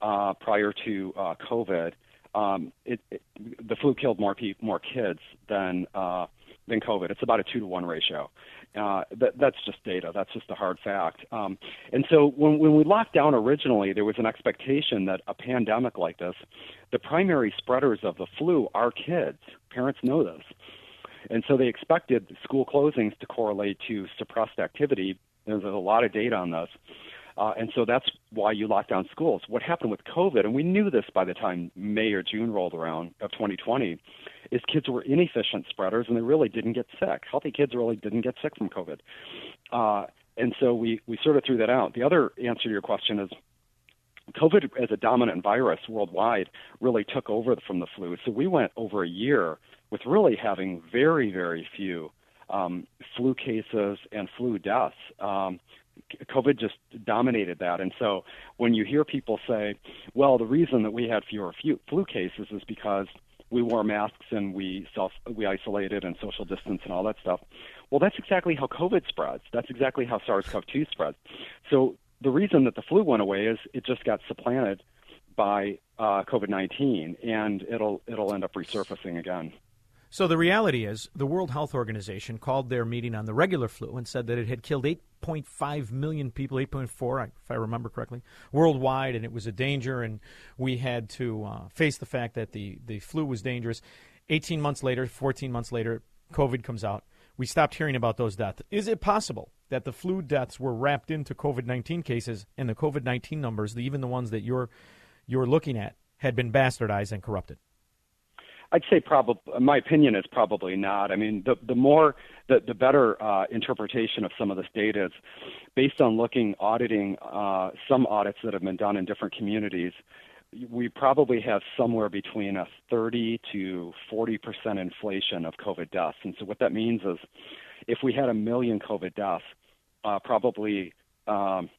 uh, prior to uh, COVID, um, it, it, the flu killed more more kids than uh, than COVID. It's about a two to one ratio. Uh, that, that's just data. That's just a hard fact. Um, and so when, when we locked down originally, there was an expectation that a pandemic like this, the primary spreaders of the flu are kids. Parents know this. And so they expected school closings to correlate to suppressed activity. There's a lot of data on this. Uh, and so that's why you lock down schools. What happened with COVID, and we knew this by the time May or June rolled around of 2020, is kids were inefficient spreaders and they really didn't get sick. Healthy kids really didn't get sick from COVID. Uh, and so we, we sort of threw that out. The other answer to your question is COVID as a dominant virus worldwide really took over from the flu. So we went over a year with really having very, very few um, flu cases and flu deaths. Um, COVID just dominated that. And so when you hear people say, well, the reason that we had fewer flu cases is because we wore masks and we self we isolated and social distance and all that stuff. Well, that's exactly how COVID spreads. That's exactly how SARS-CoV-2 spreads. So the reason that the flu went away is it just got supplanted by uh, COVID-19, and it'll it'll end up resurfacing again.
So the reality is, the World Health Organization called their meeting on the regular flu and said that it had killed 8.5 million people, 8.4, if I remember correctly, worldwide, and it was a danger, and we had to uh, face the fact that the, the flu was dangerous. 18 months later, 14 months later, COVID comes out. We stopped hearing about those deaths. Is it possible that the flu deaths were wrapped into COVID 19 cases and the COVID 19 numbers, even the ones that you're, you're looking at, had been bastardized and corrupted?
I'd say probably. My opinion is probably not. I mean, the the more the the better uh, interpretation of some of this data is based on looking, auditing uh, some audits that have been done in different communities. We probably have somewhere between a 30 to 40 percent inflation of COVID deaths, and so what that means is, if we had a million COVID deaths, uh, probably um,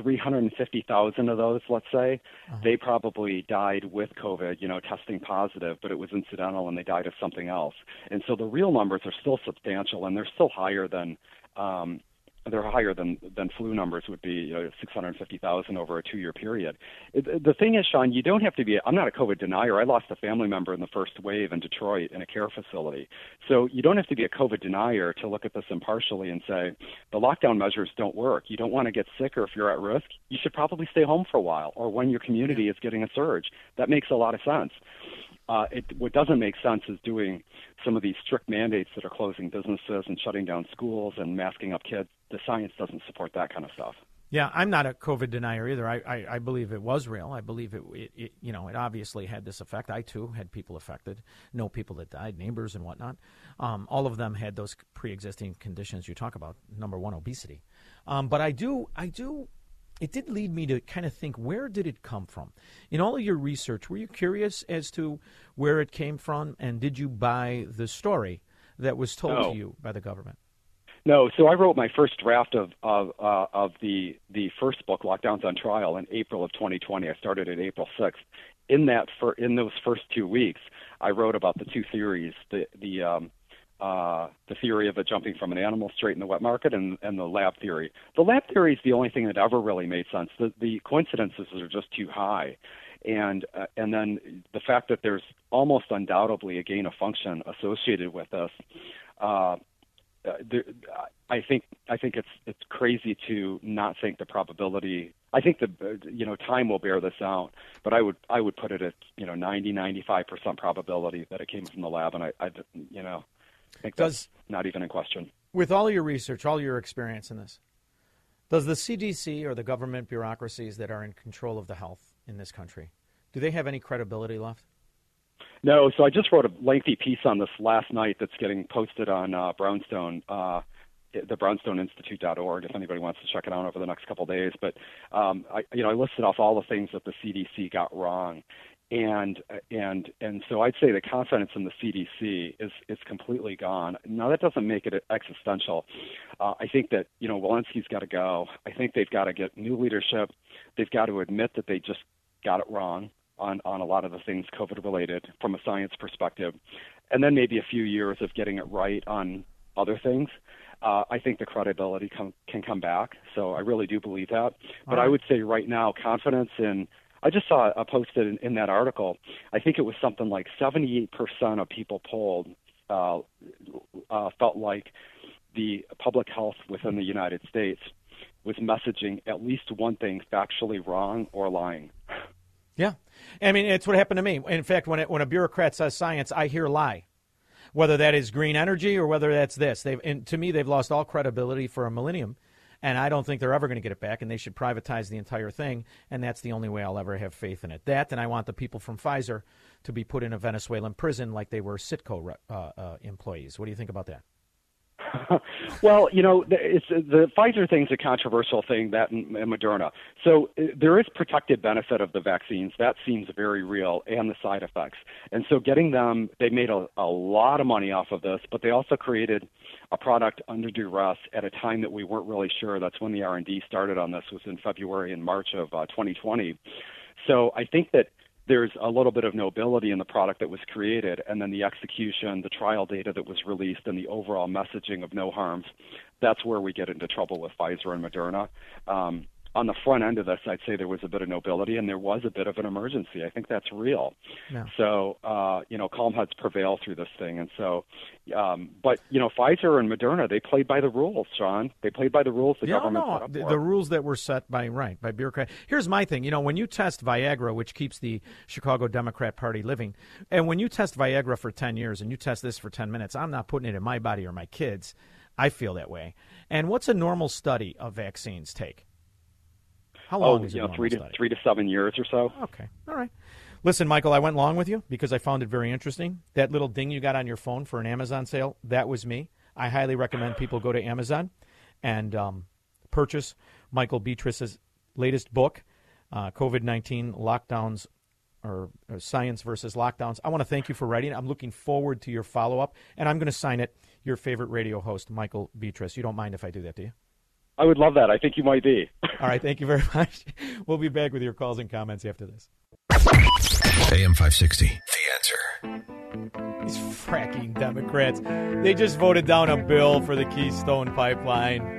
350,000 of those, let's say, uh-huh. they probably died with COVID, you know, testing positive, but it was incidental and they died of something else. And so the real numbers are still substantial and they're still higher than um, they're higher than than flu numbers would be, you know, 650,000 over a two-year period. It, the thing is, Shaun, you don't have to be. I'm not a COVID denier. I lost a family member in the first wave in Detroit in a care facility, so you don't have to be a COVID denier to look at this impartially and say the lockdown measures don't work. You don't want to get sick, or if you're at risk, you should probably stay home for a while, or when your community is getting a surge. That makes a lot of sense. Uh, it, what doesn't make sense is doing some of these strict mandates that are closing businesses and shutting down schools and masking up kids. The science doesn't support that kind of stuff.
Yeah, I'm not a COVID denier either. I, I, I believe it was real. I believe it, it, it, you know, it obviously had this effect. I too had people affected, know people that died, neighbors and whatnot. Um, all of them had those pre-existing conditions you talk about. Number one, obesity. Um, but I do, I do it did lead me to kind of think where did it come from in all of your research were you curious as to where it came from and did you buy the story that was told
no.
to you by the government
no so i wrote my first draft of of uh, of the the first book lockdowns on trial in april of 2020 i started at april 6th in that for in those first two weeks i wrote about the two theories the the um uh, the theory of it jumping from an animal straight in the wet market and, and the lab theory. The lab theory is the only thing that ever really made sense. The, the coincidences are just too high. And uh, and then the fact that there's almost undoubtedly a gain of function associated with this, uh there, I think I think it's it's crazy to not think the probability. I think the you know time will bear this out, but I would I would put it at you know 90 95 percent probability that it came from the lab, and I, I you know I think does, that's not even in question.
With all your research, all your experience in this, does the CDC or the government bureaucracies that are in control of the health in this country, do they have any credibility left?
No. So I just wrote a lengthy piece on this last night that's getting posted on uh, Brownstone. Uh, the brownstoneinstitute.org if anybody wants to check it out over the next couple of days but um, I, you know I listed off all the things that the CDC got wrong and and and so I'd say the confidence in the CDC is is completely gone. Now that doesn't make it existential. Uh, I think that you know Walensky's got to go. I think they've got to get new leadership. They've got to admit that they just got it wrong on on a lot of the things COVID related from a science perspective, and then maybe a few years of getting it right on other things. Uh, I think the credibility com- can come back. So I really do believe that. But right. I would say right now, confidence in I just saw a posted in, in that article. I think it was something like 78% of people polled uh, uh, felt like the public health within the United States was messaging at least one thing factually wrong or lying. *laughs*
Yeah, I mean it's what happened to me. In fact, when it, when a bureaucrat says science, I hear lie. Whether that is green energy or whether that's this, they've to me they've lost all credibility for a millennium and I don't think they're ever going to get it back, and they should privatize the entire thing, and that's the only way I'll ever have faith in it. That, and I want the people from Pfizer to be put in a Venezuelan prison like they were Citgo uh, uh, employees. What do you think about that? *laughs*
well, you know, it's the Pfizer thing's a controversial thing that and Moderna. So uh, there is protective benefit of the vaccines. That seems very real, and the side effects. And so getting them, they made a, a lot of money off of this, but they also created a product under duress at a time that we weren't really sure. That's when the R&D started on this was in February and March of uh, 2020. So I think that there's a little bit of nobility in the product that was created, and then the execution, the trial data that was released, and the overall messaging of no harms. That's where we get into trouble with Pfizer and Moderna. Um, on the front end of this, I'd say there was a bit of nobility and there was a bit of an emergency. I think that's real. Yeah. So, uh, you know, calm heads prevail through this thing. And so, um, but, you know, Pfizer and Moderna, they played by the rules, Shaun. They played by the rules the
yeah,
government
no, the, the rules that were set by, right, by bureaucrats. Here's my thing. You know, when you test Viagra, which keeps the Chicago Democrat Party living, and when you test Viagra for 10 years and you test this for 10 minutes, I'm not putting it in my body or my kids. I feel that way. And what's a normal study of vaccines take? How long
oh,
is
you
know,
three
to
study? three to seven years or so.
Okay, all right. Listen, Michael, I went long with you because I found it very interesting. That little ding you got on your phone for an Amazon sale, that was me. I highly recommend people go to Amazon and um, purchase Michael Betrus's latest book, uh, COVID 19 Lockdowns or, or, Science versus Lockdowns. I want to thank you for writing. I'm looking forward to your follow up, and I'm going to sign it your favorite radio host, Michael Betrus. You don't mind if I do that, do you?
I would love that. I think you might be. *laughs*
All right. Thank you very *laughs* much. We'll be back with your calls and comments after this.
AM 560. The answer.
These fracking Democrats. They just voted down a bill for the Keystone Pipeline.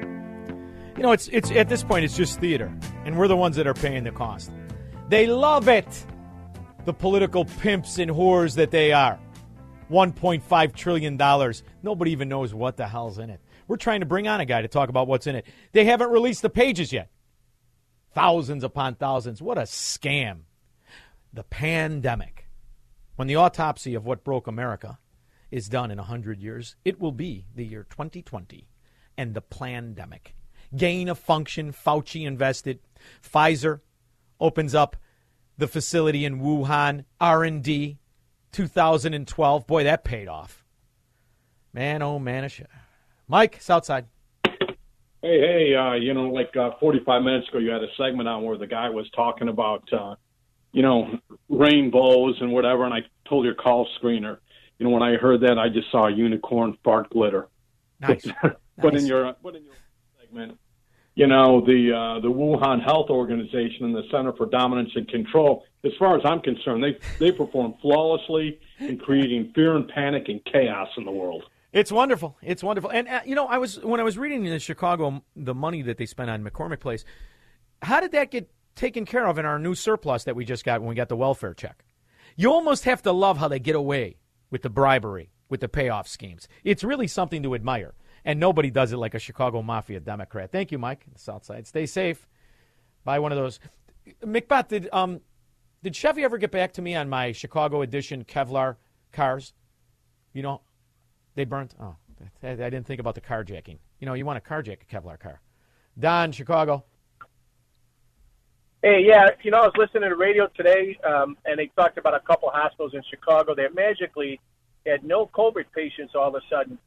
You know, it's it's at this point it's just theater, and we're the ones that are paying the cost. They love it. The political pimps and whores that they are. 1.5 trillion dollars. Nobody even knows what the hell's in it. We're trying to bring on a guy to talk about what's in it. They haven't released the pages yet. Thousands upon thousands. What a scam. The pandemic. When the autopsy of what broke America is done in 100 years, it will be the year 2020 and the pandemic. Gain of function, Fauci invested. Pfizer opens up the facility in Wuhan, R&D, 2012. Boy, that paid off. Man, oh man, Mike, Southside.
Hey, hey, uh, you know, like uh, 45 minutes ago, you had a segment on where the guy was talking about, uh, you know, rainbows and whatever, and I told your call screener, you know, when I heard that, I just saw a unicorn fart glitter.
Nice. *laughs*
but
nice.
in your, but in your segment, you know, the uh, the Wuhan Health Organization and the Center for Dominance and Control, as far as I'm concerned, they they perform flawlessly in creating fear and panic and chaos in the world.
It's wonderful. It's wonderful. And uh, you know, I was when I was reading in Chicago the money that they spent on McCormick Place. How did that get taken care of in our new surplus that we just got when we got the welfare check? You almost have to love how they get away with the bribery, with the payoff schemes. It's really something to admire. And nobody does it like a Chicago Mafia Democrat. Thank you, Mike, the South Side. Stay safe. Buy one of those. McBeth, did, um, did Chevy ever get back to me on my Chicago edition Kevlar cars? You know, they burnt. Oh, I, didn't think about the carjacking. You know, you want to carjack a Kevlar car. Don, Chicago.
Hey, yeah, you know, I was listening to the radio today, um, and they talked about a couple hospitals in Chicago that magically had no COVID patients all of a sudden.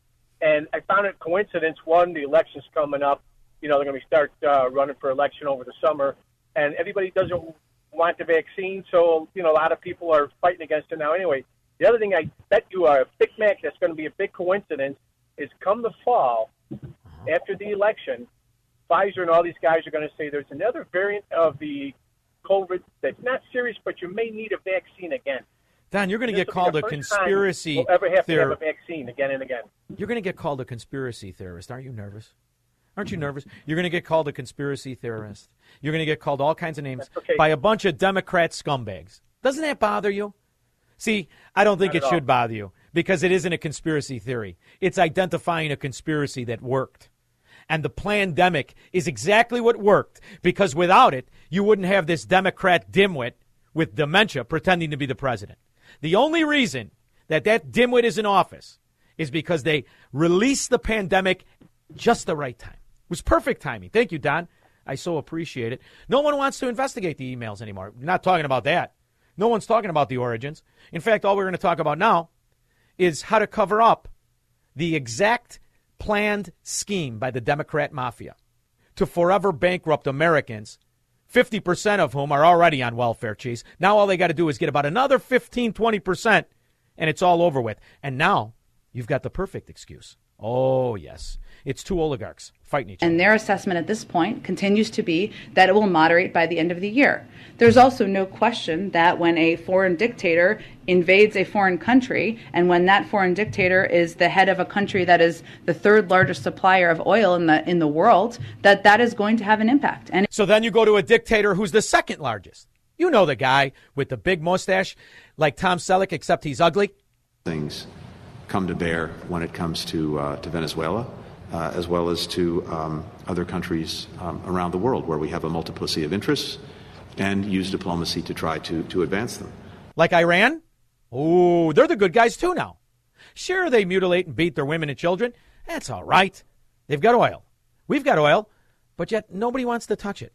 And I found it coincidence. One, the election's coming up. You know, they're going to start uh, running for election over the summer, and everybody doesn't want the vaccine. So, you know, a lot of people are fighting against it now anyway. The other thing I bet you are a Big Mac that's going to be a big coincidence is come the fall, after the election, Pfizer and all these guys are going to say there's another variant of the COVID that's not serious, but you may need a vaccine again.
Don, you're going to get called a conspiracy
we'll ever have
theor-
to have a vaccine again and again.
You're going to get called a conspiracy theorist. Aren't you nervous? Aren't you nervous? You're going to get called a conspiracy theorist. You're going to get called all kinds of names
okay.
by a bunch of Democrat scumbags. Doesn't that bother you? See, I don't think
Not
it should
all.
bother you because it isn't a conspiracy theory. It's identifying a conspiracy that worked. And the pandemic is exactly what worked because without it, you wouldn't have this Democrat dimwit with dementia pretending to be the president. The only reason that that dimwit is in office is because they released the pandemic just the right time. It was perfect timing. Thank you, Don. I so appreciate it. No one wants to investigate the emails anymore. We're not talking about that. No one's talking about the origins. In fact, all we're going to talk about now is how to cover up the exact planned scheme by the Democrat mafia to forever bankrupt Americans, 50% of whom are already on welfare cheese. Now all they got to do is get about another 15, 20%, and it's all over with. And now you've got the perfect excuse. Oh, yes. It's two oligarchs fighting each other.
And their assessment at this point continues to be that it will moderate by the end of the year. There's also no question that when a foreign dictator invades a foreign country, and when that foreign dictator is the head of a country that is the third largest supplier of oil in the in the world, that that is going to have an impact. And
So then you go to a dictator who's the second largest. You know the guy with the big mustache, like Tom Selleck, except he's ugly.
things come to bear when it comes to, uh, to Venezuela, uh, as well as to um, other countries um, around the world where we have a multiplicity of interests and use diplomacy to try to, to advance them.
Like Iran? Oh, they're the good guys too now. Sure, they mutilate and beat their women and children. That's all right. They've got oil. We've got oil, but yet nobody wants to touch it.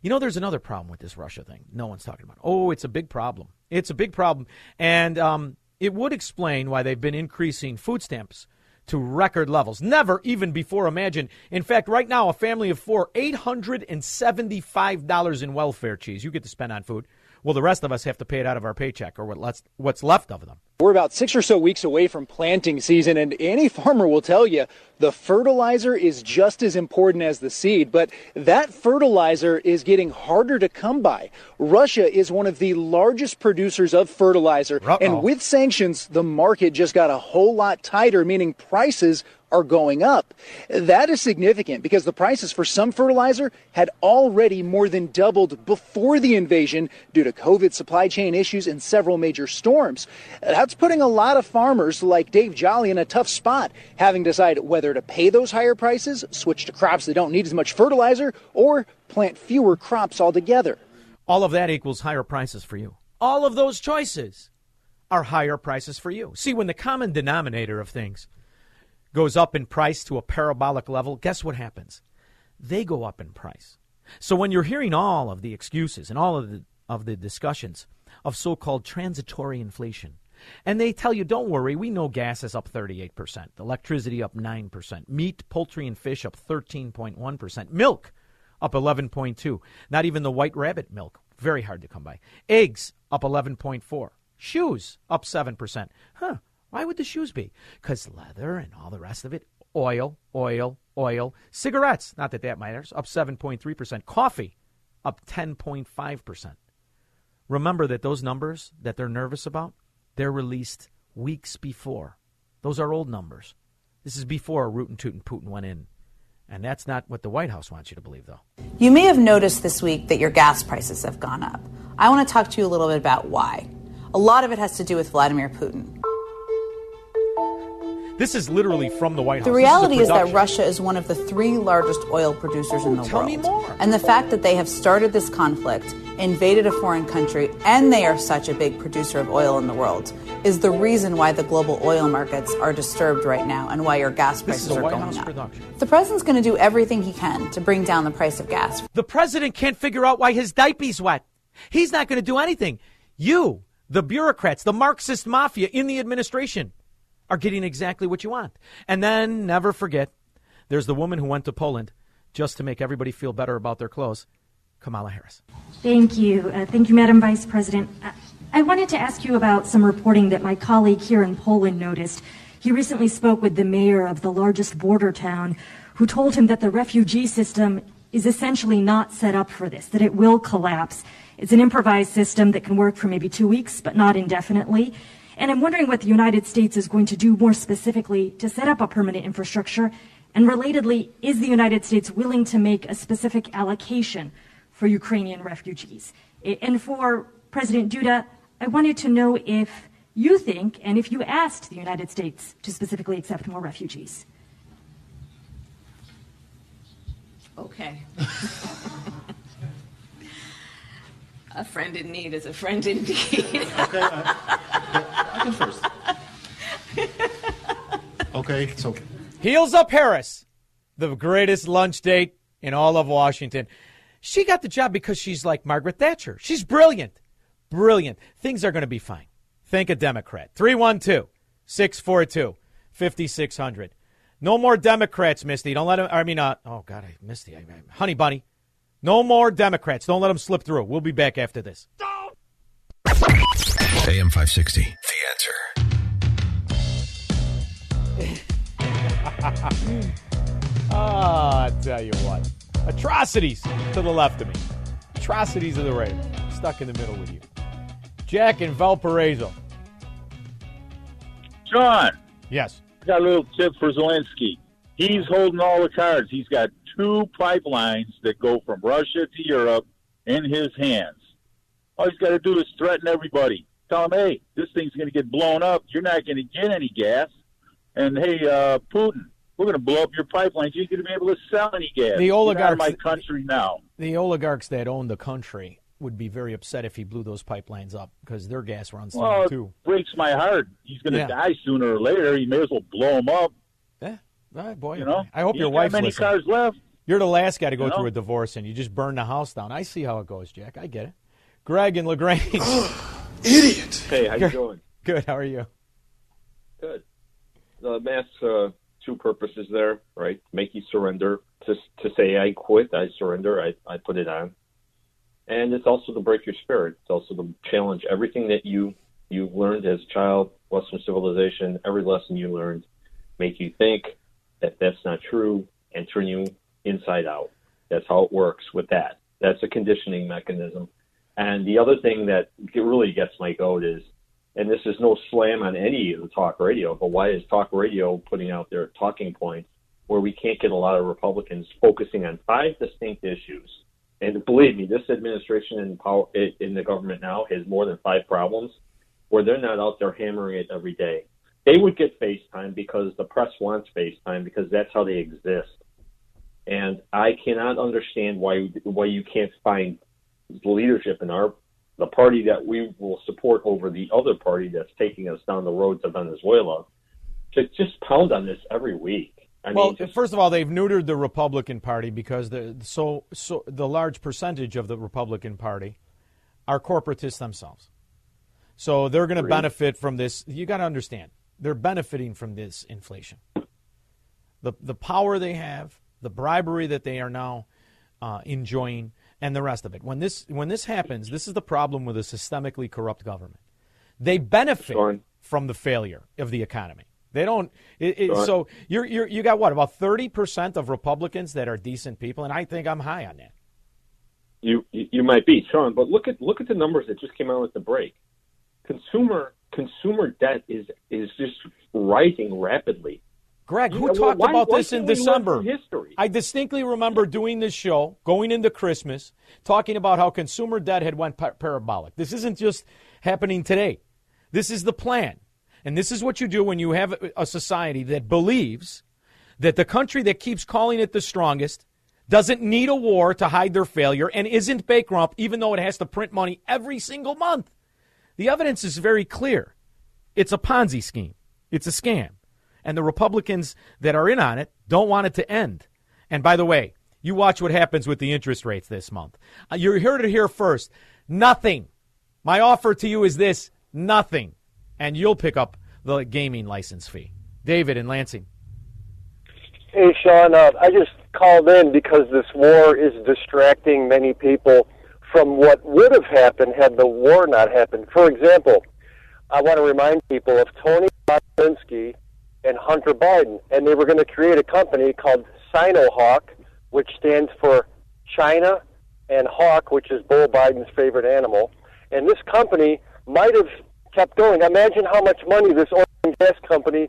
You know, there's another problem with this Russia thing. No one's talking about. Oh, it's a big problem. It's a big problem, and um, it would explain why they've been increasing food stamps to record levels. Never even before imagined. In fact, right now, a family of four, eight hundred and seventy-five dollars in welfare cheese you get to spend on food. Well, the rest of us have to pay it out of our paycheck or what what's left of them.
We're about six or so weeks away from planting season, and any farmer will tell you the fertilizer is just as important as the seed, but that fertilizer is getting harder to come by. Russia is one of the largest producers of fertilizer, and with sanctions, the market just got a whole lot tighter, meaning prices are going up. That is significant because the prices for some fertilizer had already more than doubled before the invasion due to COVID supply chain issues and several major storms. That's putting a lot of farmers like Dave Jolly in a tough spot, having to decide whether to pay those higher prices, switch to crops that don't need as much fertilizer, or plant fewer crops altogether.
All of that equals higher prices for you. All of those choices are higher prices for you. See, when the common denominator of things goes up in price to a parabolic level, guess what happens? They go up in price. So when you're hearing all of the excuses and all of the of the discussions of so-called transitory inflation, and they tell you, don't worry, we know gas is up 38%, electricity up 9%, meat, poultry, and fish up 13.1%, milk up 11.2, not even the white rabbit milk, very hard to come by, eggs up 11.4, shoes up 7%. Huh, why would the shoes be? Because leather and all the rest of it, oil, oil, oil, cigarettes, not that that matters, up 7.3%, coffee up 10.5%. Remember that those numbers that they're nervous about, they're released weeks before. Those are old numbers. This is before Rootin' Tootin' Putin went in. And that's not what the White House wants you to believe, though.
You may have noticed this week that your gas prices have gone up. I want to talk to you a little bit about why. A lot of it has to do with Vladimir Putin.
This is literally from the White House.
The reality is, that Russia is one of the three largest oil producers in the
Tell
world.
me more.
And the fact that they have started this conflict, invaded a foreign country, and they are such a big producer of oil in the world is the reason why the global oil markets are disturbed right now and why your gas
This is
prices are
White
going
House
up.
production.
The president's going to do everything he can to bring down the price of gas.
The president can't figure out why his diaper's wet. He's not going to do anything. You, the bureaucrats, the Marxist mafia in the administration, are getting exactly what you want. And then never forget, there's the woman who went to Poland just to make everybody feel better about their clothes, Kamala Harris.
Thank you. Uh, thank you, Madam Vice President. I, I wanted to ask you about some reporting that my colleague here in Poland noticed. He recently spoke with the mayor of the largest border town, who told him that the refugee system is essentially not set up for this, that it will collapse. It's an improvised system that can work for maybe two weeks, but not indefinitely. And I'm wondering what the United States is going to do more specifically to set up a permanent infrastructure. And relatedly, is the United States willing to make a specific allocation for Ukrainian refugees? And for President Duda, I wanted to know if you think and if you asked the United States to specifically accept more refugees.
Okay. *laughs* a friend in need is a friend indeed.
Okay, I can first. *laughs* Okay, so
Heels up Harris, the greatest lunch date in all of Washington. She got the job because she's like Margaret Thatcher. She's brilliant. Brilliant. Things are going to be fine. Think a Democrat. 312 642 5600. No more Democrats, Misty. Don't let them, I mean, uh, oh, God, I, Misty, I, I, Honey Bunny. No more Democrats. Don't let them slip through. We'll be back after this.
AM 560. The answer. *laughs*
Ah, I tell you what. Atrocities to the left of me. Atrocities of the right. Stuck in the middle with you. Jack and Valparaiso.
John.
Yes.
I Got a little tip for Zelensky. He's holding all the cards. He's got two pipelines that go from Russia to Europe in his hands. All he's got to do is threaten everybody. Tell him, hey, this thing's going to get blown up. You're not going to get any gas. And hey, uh, Putin, we're going to blow up your pipelines. You're going to be able to sell any gas.
The oligarchs-
of my country now.
The oligarchs that own the country would be very upset if he blew those pipelines up because their gas runs through
Well, it
too.
breaks my heart. He's going to
Yeah.
die sooner or later. You may as well blow him up.
Yeah. All right, boy.
You know,
I hope your wife
many
listens.
cars left.
You're the last guy to go
You know?
through a divorce and you just burn the house down. I see how it goes, Jack. I get it. Greg and Lagrange. *gasps* *laughs*
Idiot. Hey, how you doing?
Good. How are you?
Good. The mask, uh, two purposes there, right? Make you surrender. To to say I quit, I surrender, I I put it on, and it's also to break your spirit. It's also to challenge everything that you you learned as a child, Western civilization, every lesson you learned, make you think that that's not true, and turn you inside out. That's how it works with that. That's a conditioning mechanism. And the other thing that really gets my goat is and this is no slam on any of the talk radio, but why is talk radio putting out their talking points where we can't get a lot of Republicans focusing on five distinct issues? And believe me, this administration in power in the government now has more than five problems where they're not out there hammering it every day. They would get FaceTime because the press wants FaceTime because that's how they exist. And I cannot understand why why you can't find leadership in our the party that we will support over the other party that's taking us down the road to Venezuela to just pound on this every week. I
well,
mean, just,
first of all, they've neutered the Republican Party because the so so the large percentage of the Republican Party are corporatists themselves. So they're going to benefit from this. You got to understand, they're benefiting from this inflation. The the power they have, the bribery that they are now uh, enjoying, and the rest of it. When this when this happens, this is the problem with a systemically corrupt government. They benefit from the failure of the economy. They don't. It, it, so you're, you're you got what about thirty percent of Republicans that are decent people, and I think I'm high on that.
You you might be Shaun, but look at look at the numbers that just came out at the break. Consumer consumer debt is is just rising rapidly.
Greg, who
Yeah,
talked
why-
about
why
this in
can't we learn
December?
history?
I distinctly remember doing this show, going into Christmas, talking about how consumer debt had went par- parabolic. This isn't just happening today. This is the plan. And this is what you do when you have a- a society that believes that the country that keeps calling it the strongest doesn't need a war to hide their failure and isn't bankrupt even though it has to print money every single month. The evidence is very clear. It's a Ponzi scheme. It's a scam. And the Republicans that are in on it don't want it to end. And by the way, you watch what happens with the interest rates this month. Uh, You're here to hear first. Nothing. My offer to you is this nothing. And you'll pick up the gaming license fee. David and Lansing.
Hey, Shaun, uh, I just called in because this war is distracting many people from what would have happened had the war not happened. For example, I want to remind people of Tony Bobulinski and Hunter Biden, and they were going to create a company called Sinohawk, which stands for China and Hawk, which is Bull Biden's favorite animal. And this company might have kept going. Imagine how much money this oil and gas company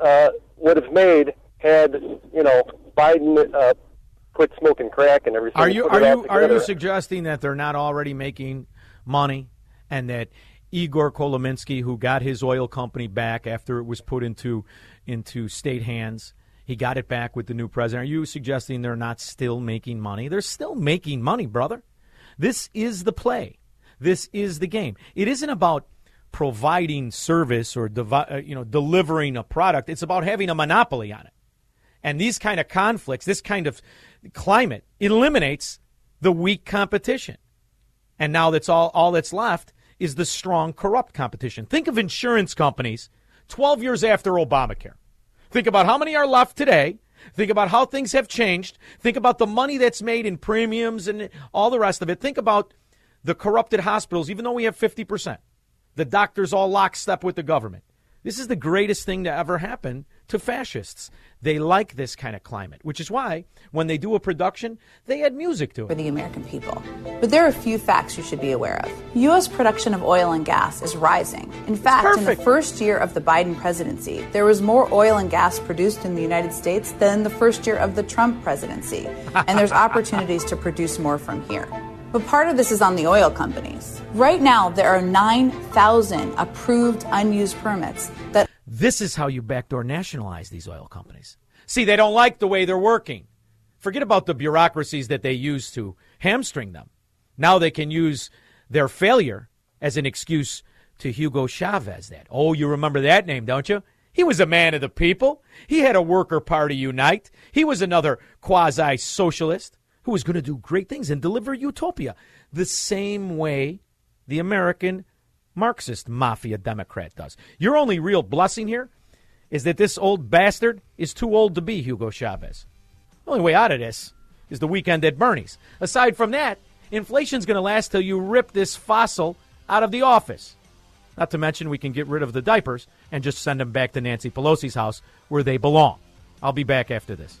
uh, would have made had you know Biden uh, quit smoking crack and everything.
Are you are you are you suggesting that they're not already making money and that Igor Kolomoisky, who got his oil company back after it was put into into state hands, he got it back with the new president. Are you suggesting they're not still making money? They're still making money, brother. This is the play. This is the game. It isn't about providing service or devi- uh, you know delivering a product. It's about having a monopoly on it. And these kind of conflicts, this kind of climate eliminates the weak competition. And now that's all, all that's left is the strong, corrupt competition. Think of insurance companies 12 years after Obamacare. Think about how many are left today. Think about how things have changed. Think about the money that's made in premiums and all the rest of it. Think about the corrupted hospitals, even though we have 50%. The doctors all lockstep with the government. This is the greatest thing to ever happen to fascists. They like this kind of climate, which is why when they do a production, they add music to it.
For the American people. But there are a few facts you should be aware of. U.S. production of oil and gas is rising. In fact, in the first year of the Biden presidency, there was more oil and gas produced in the United States than the first year of the Trump presidency. and there's *laughs* opportunities to produce more from here. But part of this is on the oil companies. Right now, there are 9,000 approved unused permits that
This is how you backdoor nationalize these oil companies. See, they don't like the way they're working. Forget about the bureaucracies that they use to hamstring them. Now they can use their failure as an excuse to Hugo Chavez that. Oh, you remember that name, don't you? He was a man of the people. He had a worker party unite. He was another quasi socialist who was going to do great things and deliver utopia the same way the American Marxist mafia Democrat does. Your only real blessing here is that this old bastard is too old to be Hugo Chavez. The only way out of this is the weekend at Bernie's. Aside from that, inflation's going to last till you rip this fossil out of the office. Not to mention, we can get rid of the diapers and just send them back to Nancy Pelosi's house where they belong. I'll be back after this.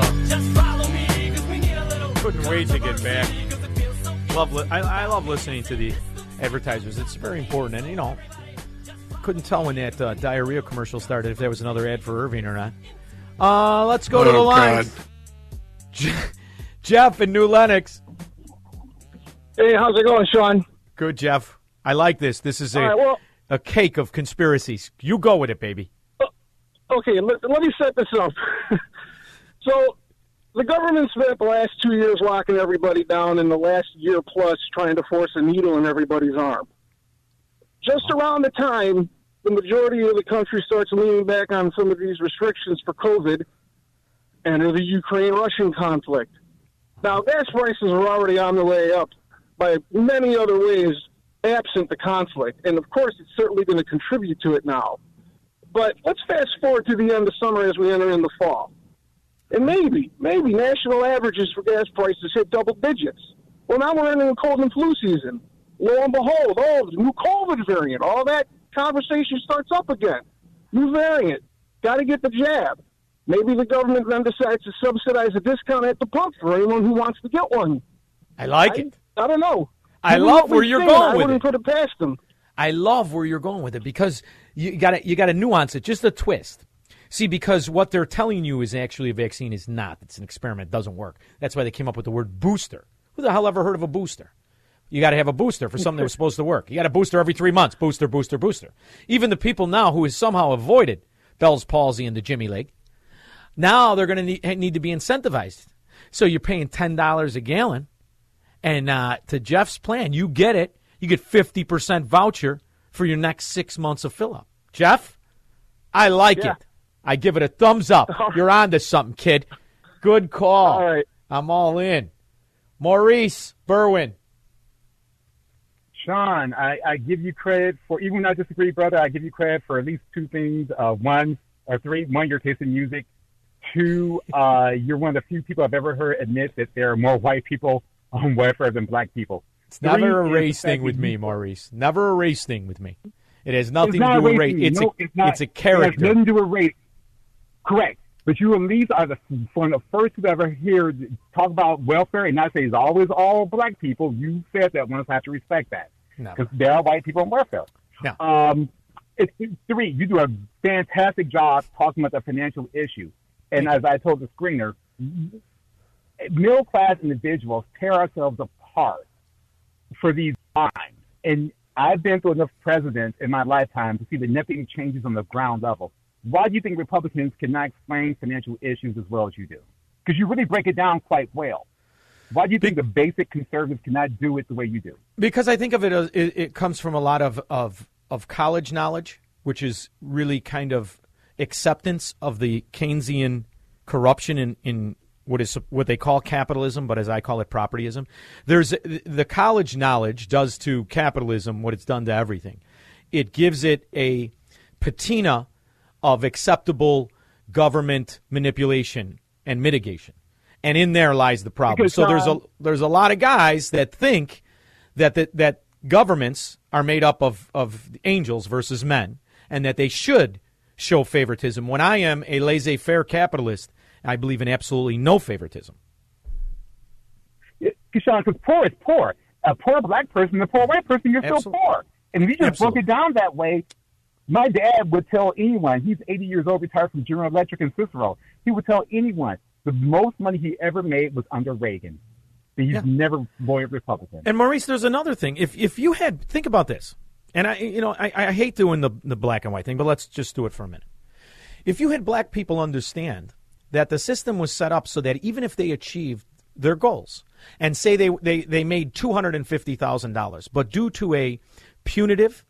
Couldn't wait to get back. Love, li- I, I love listening to the advertisers. It's very important, and you know, couldn't tell when that uh, diarrhea commercial started if there was another ad for Irvin or not. Uh, let's go to the
Oh,
line. Jeff in New Lenox.
Hey, how's it going, Shaun?
Good, Jeff. I like this. This is a
All right, well-
a cake of conspiracies. You go with it, baby.
Okay, let, let me set this up. *laughs* so, the government spent the last two years locking everybody down, and the last year plus trying to force a needle in everybody's arm. Just around the time the majority of the country starts leaning back on some of these restrictions for COVID, enter the Ukraine-Russian conflict. Now, gas prices are already on the way up by many other ways absent the conflict, and of course, it's certainly going to contribute to it now. But let's fast forward to the end of summer as we enter in the fall. And maybe, maybe national averages for gas prices hit double digits. Well, now we're entering a cold and flu season. Lo and behold, oh, the new COVID variant, all that conversation starts up again. New variant, got to get the jab. Maybe the government then decides to subsidize a discount at the pump for anyone who wants to get one.
I like it.
I don't know.
I love where you're
seeing,
going
I
with
wouldn't
it.
put it past them.
I love where you're going with it because you got to you got to nuance it, just a twist. See, because what they're telling you is actually a vaccine is not. It's an experiment. It doesn't work. That's why they came up with the word booster. Who the hell ever heard of a booster? You got to have a booster for something that was supposed to work. You got a booster every three months. Booster, booster, booster. Even the people now who has somehow avoided Bell's palsy and the Jimmy leg, now they're going to need, to be incentivized. So you're paying ten dollars a gallon, and uh, to Jeff's plan, you get it. You get fifty percent voucher for your next six months of fill up. Jeff, I like
Yeah.
it. I give it a thumbs up. *laughs* You're on to something, kid. Good call.
All right.
I'm all in. Maurice Berwin.
Shaun, I, I give you credit for, even when I disagree, brother, I give you credit for at least two things. Uh, one, or three. One, your taste in music. Two, uh, you're one of the few people I've ever heard admit that there are more white people on welfare than black people.
It's never a race thing with me, Maurice. Never a race thing with me. It has nothing
it's
to do with
race.
race. It's,
no,
a,
it's, not,
it's a
It has
character.
nothing to do with race. Correct. But you at least are the one of the first to ever hear talk about welfare and not say it's always all black people. You said that once. I have to respect that because there are white people on welfare.
No.
Um, it's it's three. You do a fantastic job talking about the financial issue, and as I told the screener, middle class individuals tear ourselves apart for these times. And I've been through enough presidents in my lifetime to see that nothing changes on the ground level. Why do you think Republicans cannot explain financial issues as well as you do? Because you really break it down quite well. Why do you think the basic conservatives cannot do it the way you do?
Because I think of it as it, it comes from a lot of, of of college knowledge, which is really kind of acceptance of the Keynesian corruption in, in what is what they call capitalism, but as I call it, propertyism. There's the college knowledge does to capitalism what it's done to everything. It gives it a patina of acceptable government manipulation and mitigation. And in there lies the problem.
Because,
so there's a
um,
there's a lot of guys that think that that, that governments are made up of, of angels versus men, and that they should show favoritism. When I am a laissez-faire capitalist, I believe in absolutely no favoritism.
Kishan, because poor is poor. A poor black person, a poor white person, you're still poor. And if you just
Absolutely.
broke it down that way, my dad would tell anyone, he's 80 years old, retired from General Electric and Cicero, he would tell anyone the most money he ever made was under Reagan. He's never voted Republican.
And Maurice, there's another thing. If if you had think about this, and I you know I, I hate doing the the black and white thing, but let's just do it for a minute. If you had black people understand that the system was set up so that even if they achieved their goals and say they they, they made two hundred and fifty thousand dollars, but due to a punitive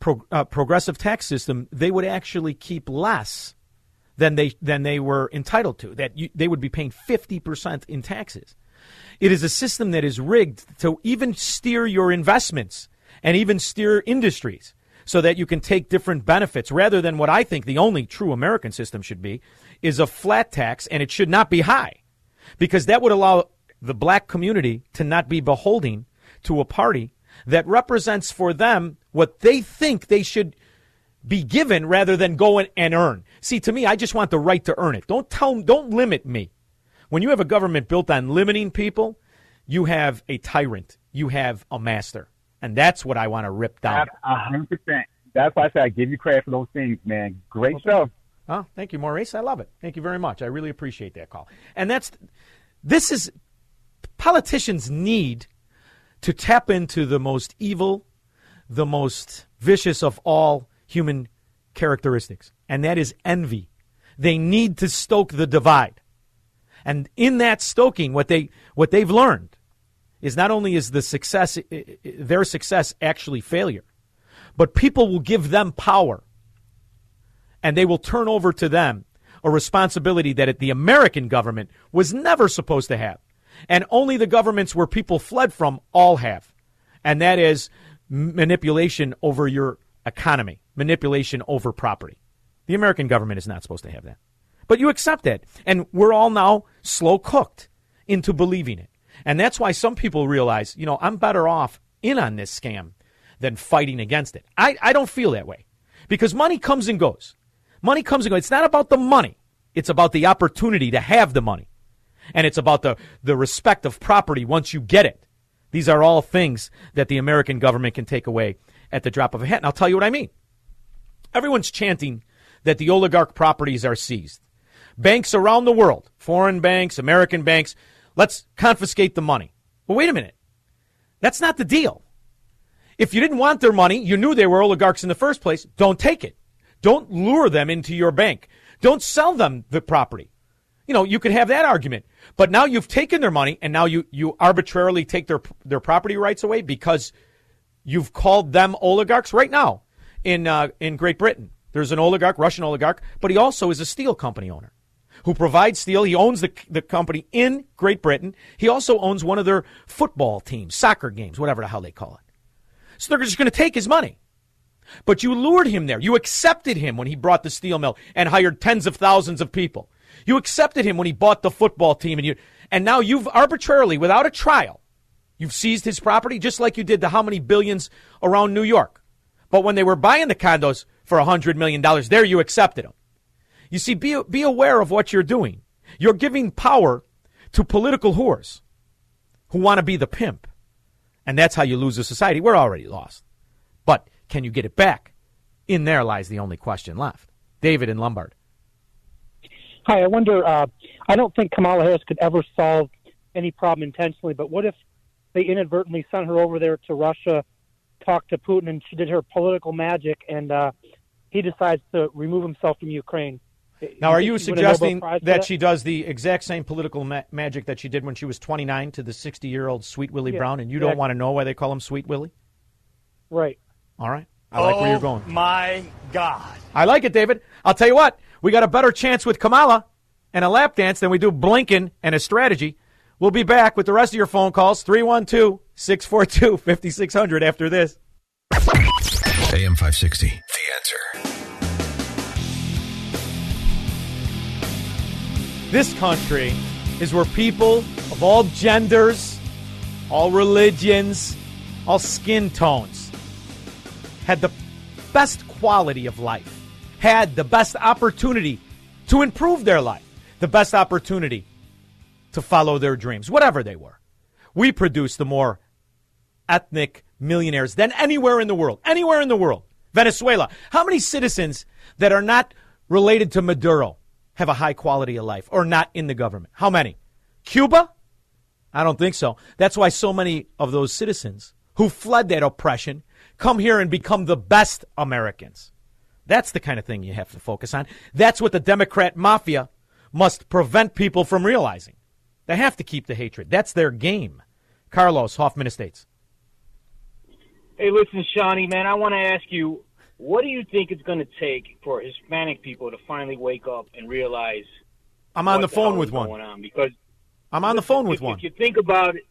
pro, uh, progressive tax system, they would actually keep less than they than they were entitled to. That you, they would be paying fifty percent in taxes. It is a system that is rigged to even steer your investments and even steer industries so that you can take different benefits rather than what I think the only true American system should be is a flat tax and it should not be high because that would allow the black community to not be beholding to a party that represents for them what they think they should be given rather than go and, and earn. See, to me, I just want the right to earn it. Don't tell, don't limit me. When you have a government built on limiting people, you have a tyrant. You have a master. And that's what I want to rip down.
A hundred percent. That's why I say I give you credit for those things, man. Great show.
Oh, thank you, Maurice. I love it. Thank you very much. I really appreciate that call. And that's this is politicians need to tap into the most evil, the most vicious of all human characteristics, and that is envy. They need to stoke the divide. And in that stoking, what they what they've learned is not only is the success their success actually failure, but people will give them power and they will turn over to them a responsibility that the American government was never supposed to have. And only the governments where people fled from all have. And that is manipulation over your economy, manipulation over property. The American government is not supposed to have that. But you accept that. And we're all now slow cooked into believing it. And that's why some people realize, you know, I'm better off in on this scam than fighting against it. I, I don't feel that way because money comes and goes. Money comes and goes. It's not about the money. It's about the opportunity to have the money. And it's about the, the respect of property once you get it. These are all things that the American government can take away at the drop of a hat. And I'll tell you what I mean. Everyone's chanting that the oligarch properties are seized. Banks around the world, foreign banks, American banks, let's confiscate the money. Well, wait a minute. That's not the deal. If you didn't want their money, you knew they were oligarchs in the first place, don't take it. Don't lure them into your bank. Don't sell them the property. You know, you could have that argument. But now you've taken their money and now you, you arbitrarily take their, their property rights away because you've called them oligarchs right now in, uh, in Great Britain. There's an oligarch, Russian oligarch, but he also is a steel company owner who provides steel. He owns the, the company in Great Britain. He also owns one of their football teams, soccer games, whatever the hell they call it. So they're just going to take his money. But you lured him there. You accepted him when he brought the steel mill and hired tens of thousands of people. You accepted him when he bought the football team and you and now you've arbitrarily without a trial you've seized his property just like you did to how many billions around New York. But when they were buying the condos for a hundred million dollars, there you accepted them. You see, be, be aware of what you're doing. You're giving power to political whores who want to be the pimp. And that's how you lose a society. We're already lost. But can you get it back? In there lies the only question left. David in Lombard.
Hi, I wonder. Uh, I don't think Kamala Harris could ever solve any problem intentionally, but what if they inadvertently sent her over there to Russia, talked to Putin, and she did her political magic, and uh, he decides to remove himself from Ukraine?
Now, are you suggesting that, that, she does the exact same political ma- magic that she did when she was 29 to the 60 year old Sweet Willie yeah, Brown, and you don't want to know why they call him Sweet Willie?
Right.
All right. I like
oh,
where you're going.
My God.
I like it, David. I'll tell you what, we got a better chance with Kamala and a lap dance than we do Blinken and a strategy. We'll be back with the rest of your phone calls 312 642 5600 after this.
AM 560. The answer.
This country is where people of all genders, all religions, all skin tones had the best quality of life, had the best opportunity to improve their life, the best opportunity to follow their dreams, whatever they were. We produce the more ethnic millionaires than anywhere in the world. Anywhere in the world. Venezuela. How many citizens that are not related to Maduro have a high quality of life or not in the government? How many? Cuba? I don't think so. That's why so many of those citizens who fled that oppression come here and become the best Americans. That's the kind of thing you have to focus on. That's what the Democrat mafia must prevent people from realizing. They have to keep the hatred. That's their game. Carlos, Hoffman Estates.
Hey, listen, Shawnee, man, I want to ask you what do you think it's going to take for Hispanic people to finally wake up and realize?
I'm on the phone
the
with one.
On? Because
I'm on the phone with
if,
one.
If you think about it,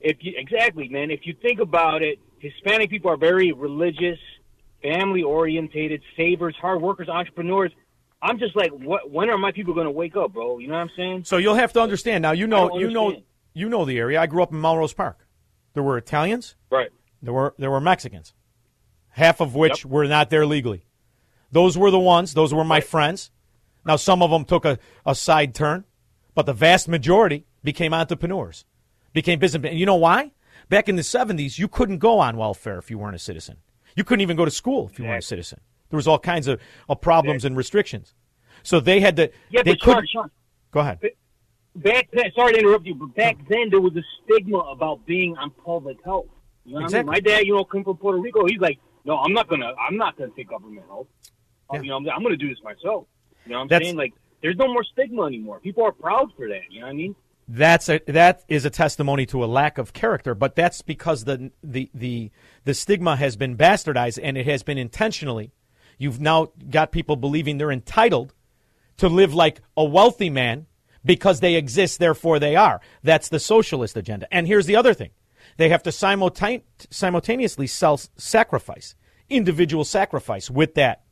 if you exactly, man, if you think about it, Hispanic people are very religious, family orientated, savers, hard workers, entrepreneurs. I'm just like, what? When are my people going to wake up, bro? You know what I'm saying?
So you'll have to understand. Now you know you know you know the area. I grew up in Melrose Park. There were Italians.
Right.
There were there were Mexicans, half of which were not there legally. Those were the ones. Those were my friends. Now some of them took a, a side turn, but the vast majority became entrepreneurs, became businessmen. And you know why? Back in the seventies, you couldn't go on welfare if you weren't a citizen. You couldn't even go to school if you weren't a citizen. There was all kinds of, of problems and restrictions. So they had to.
Yeah,
they
but
couldn't.
Shaun,
Go ahead.
back then, sorry to interrupt you, but back then there was a stigma about being on public health. You know what I
Exactly.
mean? My dad, you know, came from Puerto Rico. He's like, no, I'm not gonna, I'm not gonna take government help. Uh, You know, I'm, I'm gonna do this myself. You know what I'm
That's-
saying? Like, there's no more stigma anymore. People are proud for that. You know what I mean?
That's a, that is a testimony to a lack of character, but that's because the the the the stigma has been bastardized and it has been intentionally. You've now got people believing they're entitled to live like a wealthy man because they exist, therefore they are. That's the socialist agenda. And here's the other thing: they have to simultane- simultaneously sell sacrifice, individual sacrifice with that.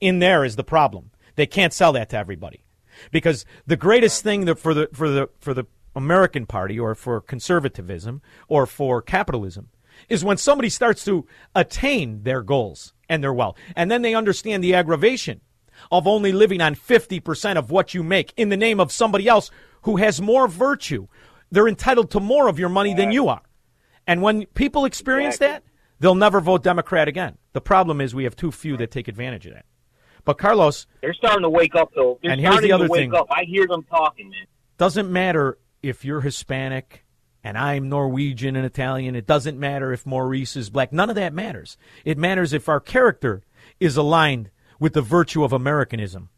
In there is the problem. They can't sell that to everybody because the greatest thing that for the for the for the American Party or for conservatism or for capitalism is when somebody starts to attain their goals and their wealth, and then they understand the aggravation of only living on 50% of what you make in the name of somebody else who has more virtue. They're entitled to more of your money than you are. And when people experience that, they'll never vote Democrat again. The problem is we have too few that take advantage of that. But Carlos,
They're starting to wake up, though. They're
And here's the
starting
other
to wake
thing.
up. I hear them talking, man.
doesn't matter if you're Hispanic and I'm Norwegian and Italian. It doesn't matter if Maurice is black. None of that matters. It matters if our character is aligned with the virtue of Americanism.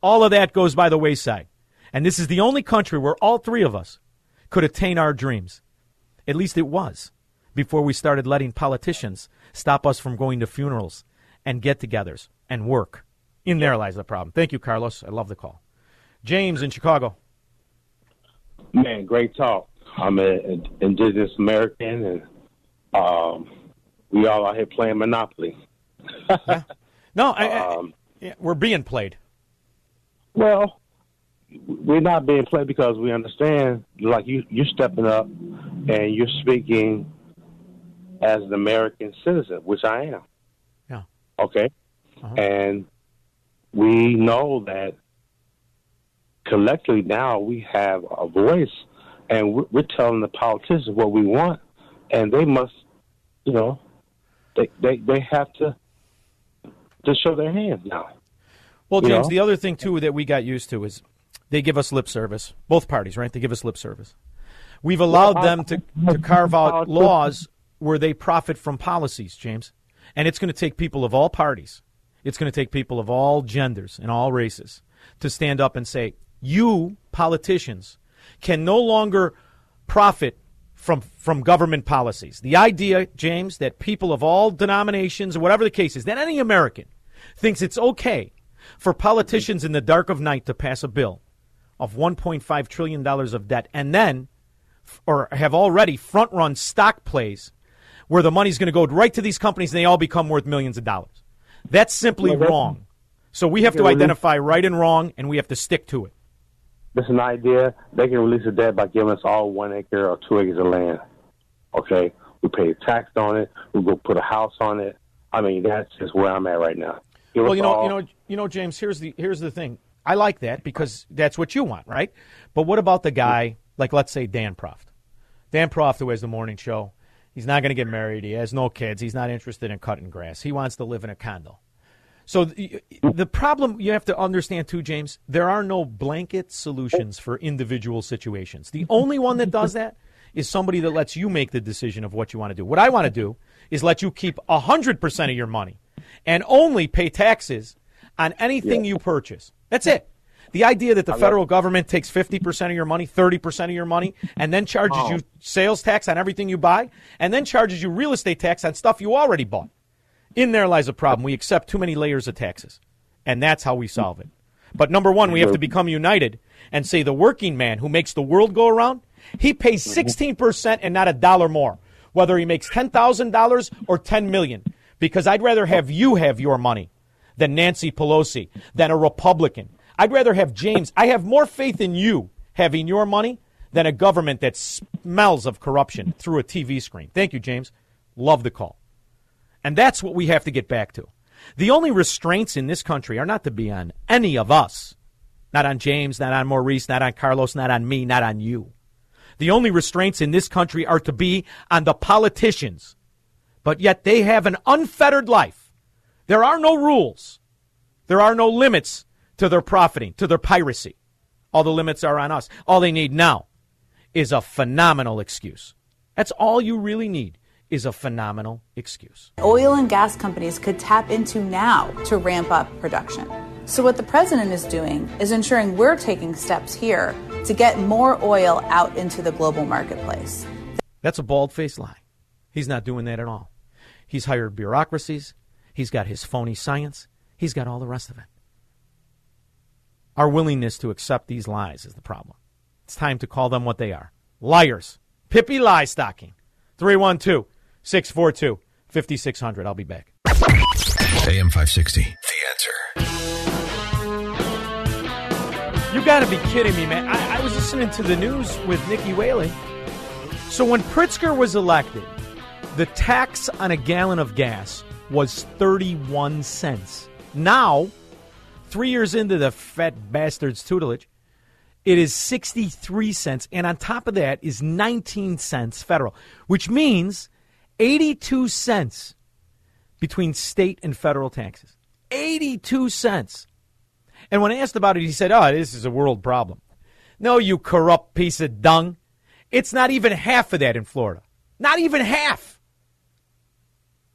All of that goes by the wayside. And this is the only country where all three of us could attain our dreams. At least it was before we started letting politicians stop us from going to funerals and get togethers and work. In there lies the problem. Thank you, Carlos. I love the call. James in Chicago.
Man, great talk. I'm an indigenous American, and um, we all out here playing Monopoly.
No, I, I-
Um,
yeah, we're being played.
Well, we're not being played because we understand, like you, you're stepping up and you're speaking as an American citizen, which I am. Okay. Uh-huh. And we know that collectively now we have a voice, and we're, telling the politicians what we want, and they must, you know, they they, they have to to show their hand now.
Well,
You
James,
know?
the other thing too that we got used to is they give us lip service. Both parties, right? They give us lip service. We've allowed them to, to carve out laws where they profit from policies, James. And it's going to take people of all parties. It's going to take people of all genders and all races to stand up and say, you politicians can no longer profit from from government policies. The idea, James, that people of all denominations whatever the case is, that any American thinks it's okay for politicians in the dark of night to pass a bill of 1.5 trillion dollars of debt and then or have already front run stock plays where the money's going to go right to these companies and they all become worth millions of dollars. That's simply
that's-
wrong. So we have to identify right and wrong and we have to stick to it.
That's an idea. They can release the debt by giving us all one acre or two acres of land. Okay, we pay tax on it. We go put a house on it. I mean, that's just where I'm at right now. Give
well, you know,
all-
you know, you know, James. Here's the here's the thing. I like that because that's what you want, right? But what about the guy, like let's say Dan Proft? Dan Proft, who has the morning show, he's not going to get married. He has no kids. He's not interested in cutting grass. He wants to live in a condo. So the, the problem you have to understand too, James, there are no blanket solutions for individual situations. The only one that does that is somebody that lets you make the decision of what you want to do. What I want to do is let you keep 100% of your money and only pay taxes on anything you purchase. That's it. The idea that the federal government takes 50% of your money, 30% of your money, and then charges
Oh.
you sales tax on everything you buy, and then charges you real estate tax on stuff you already bought. In there lies a problem. We accept too many layers of taxes, and that's how we solve it. But number one, we have to become united and say the working man who makes the world go around, he pays 16% and not a dollar more, whether he makes $10,000 or $10 million, because I'd rather have you have your money than Nancy Pelosi, than a Republican. I'd rather have James. I have more faith in you having your money than a government that smells of corruption through a TV screen. Thank you, James. Love the call. And that's what we have to get back to. The only restraints in this country are not to be on any of us. Not on James, not on Maurice, not on Carlos, not on me, not on you. The only restraints in this country are to be on the politicians. But yet they have an unfettered life. There are no rules. There are no limits to their profiting, to their piracy. All the limits are on us. All they need now is a phenomenal excuse. That's all you really need is a phenomenal excuse.
Oil and gas companies could tap into now to ramp up production. So, what the president is doing is ensuring we're taking steps here to get more oil out into the global marketplace.
That's a bald faced lie. He's not doing that at all. He's hired bureaucracies, he's got his phony science, he's got all the rest of it. Our willingness to accept these lies is the problem. It's time to call them what they are liars. Pippi lie stocking. 312 642 5600. I'll be back.
AM 560. The answer.
You got to be kidding me, man. I, I, was listening to the news with Nikki Whaley. So when Pritzker was elected, the tax on a gallon of gas was 31 cents. Now, three years into the fat bastard's tutelage, it is 63 cents. And on top of that is 19 cents federal, which means 82 cents between state and federal taxes. 82 cents. And when asked about it, he said, Oh, this is a world problem. No, you corrupt piece of dung. It's not even half of that in Florida. Not even half.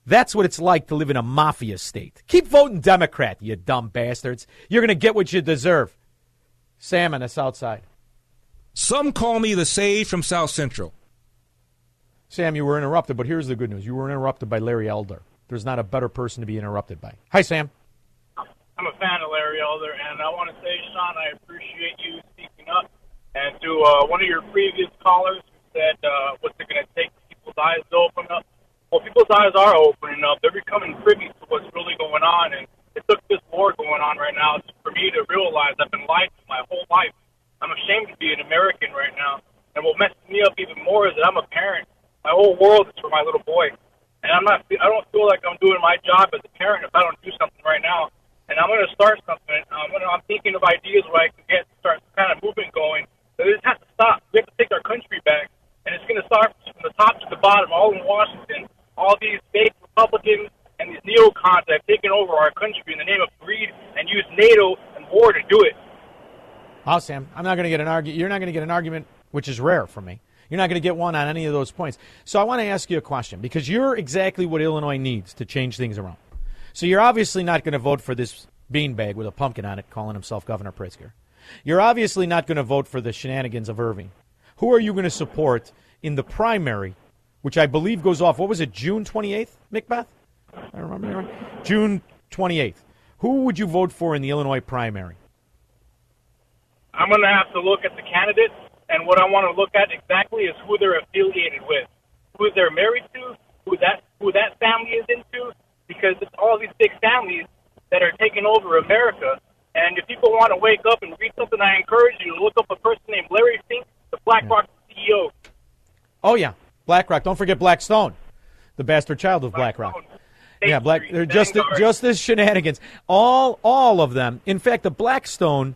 That's what it's like to live in a mafia state. Keep voting Democrat, you dumb bastards. You're going to get what you deserve. Sam on the south side.
Some call me the sage from South Central.
Sam, you were interrupted, but here's the good news. You were interrupted by Larry Elder. There's not a better person to be interrupted by. Hi, Sam.
I'm a fan of Larry Elder, and I want to say, Shaun, I appreciate you speaking up. And to uh, one of your previous callers who said, uh, what's it going to take people's eyes to open up? Well, people's eyes are opening up. They're becoming privy to what's really going on. And it took this war going on right now for me to realize I've been lied to my whole life. I'm ashamed to be an American right now. And what messes me up even more is that I'm a parent. My whole world is for my little boy. And I'm not, I don't feel like I'm doing my job as a parent if I don't do something right now and I'm going to start something. I'm, gonna, I'm thinking of ideas where I can get start kind of movement going. But this has to stop. We have to take our country back, and it's going to start from the top to the bottom, all in Washington. All these fake Republicans and these neocons that have taken over our country in the name of greed and use NATO and war to do it.
Wow, Sam, I'm not going to get an argument. You're not going to get an argument, which is rare for me. You're not going to get one on any of those points. So I want to ask you a question because you're exactly what Illinois needs to change things around. So you're obviously not going to vote for this beanbag with a pumpkin on it calling himself Governor Pritzker. You're obviously not going to vote for the shenanigans of Irvin. Who are you going to support in the primary, which I believe goes off, what was it, June 28th, McBeth? I remember right. June 28th. Who would you vote for in the Illinois primary?
I'm going to have to look at the candidates, and what I want to look at exactly is who they're affiliated with, who they're married to, who that who that family is into, because it's all these big families that are taking over America. And if people want to wake up and read something, I encourage you to look up a person named Larry Fink, the BlackRock CEO.
Oh yeah, BlackRock. Don't forget Blackstone, the bastard child of BlackRock. yeah, Black. They're just just as shenanigans. All all of them. In fact, the Blackstone.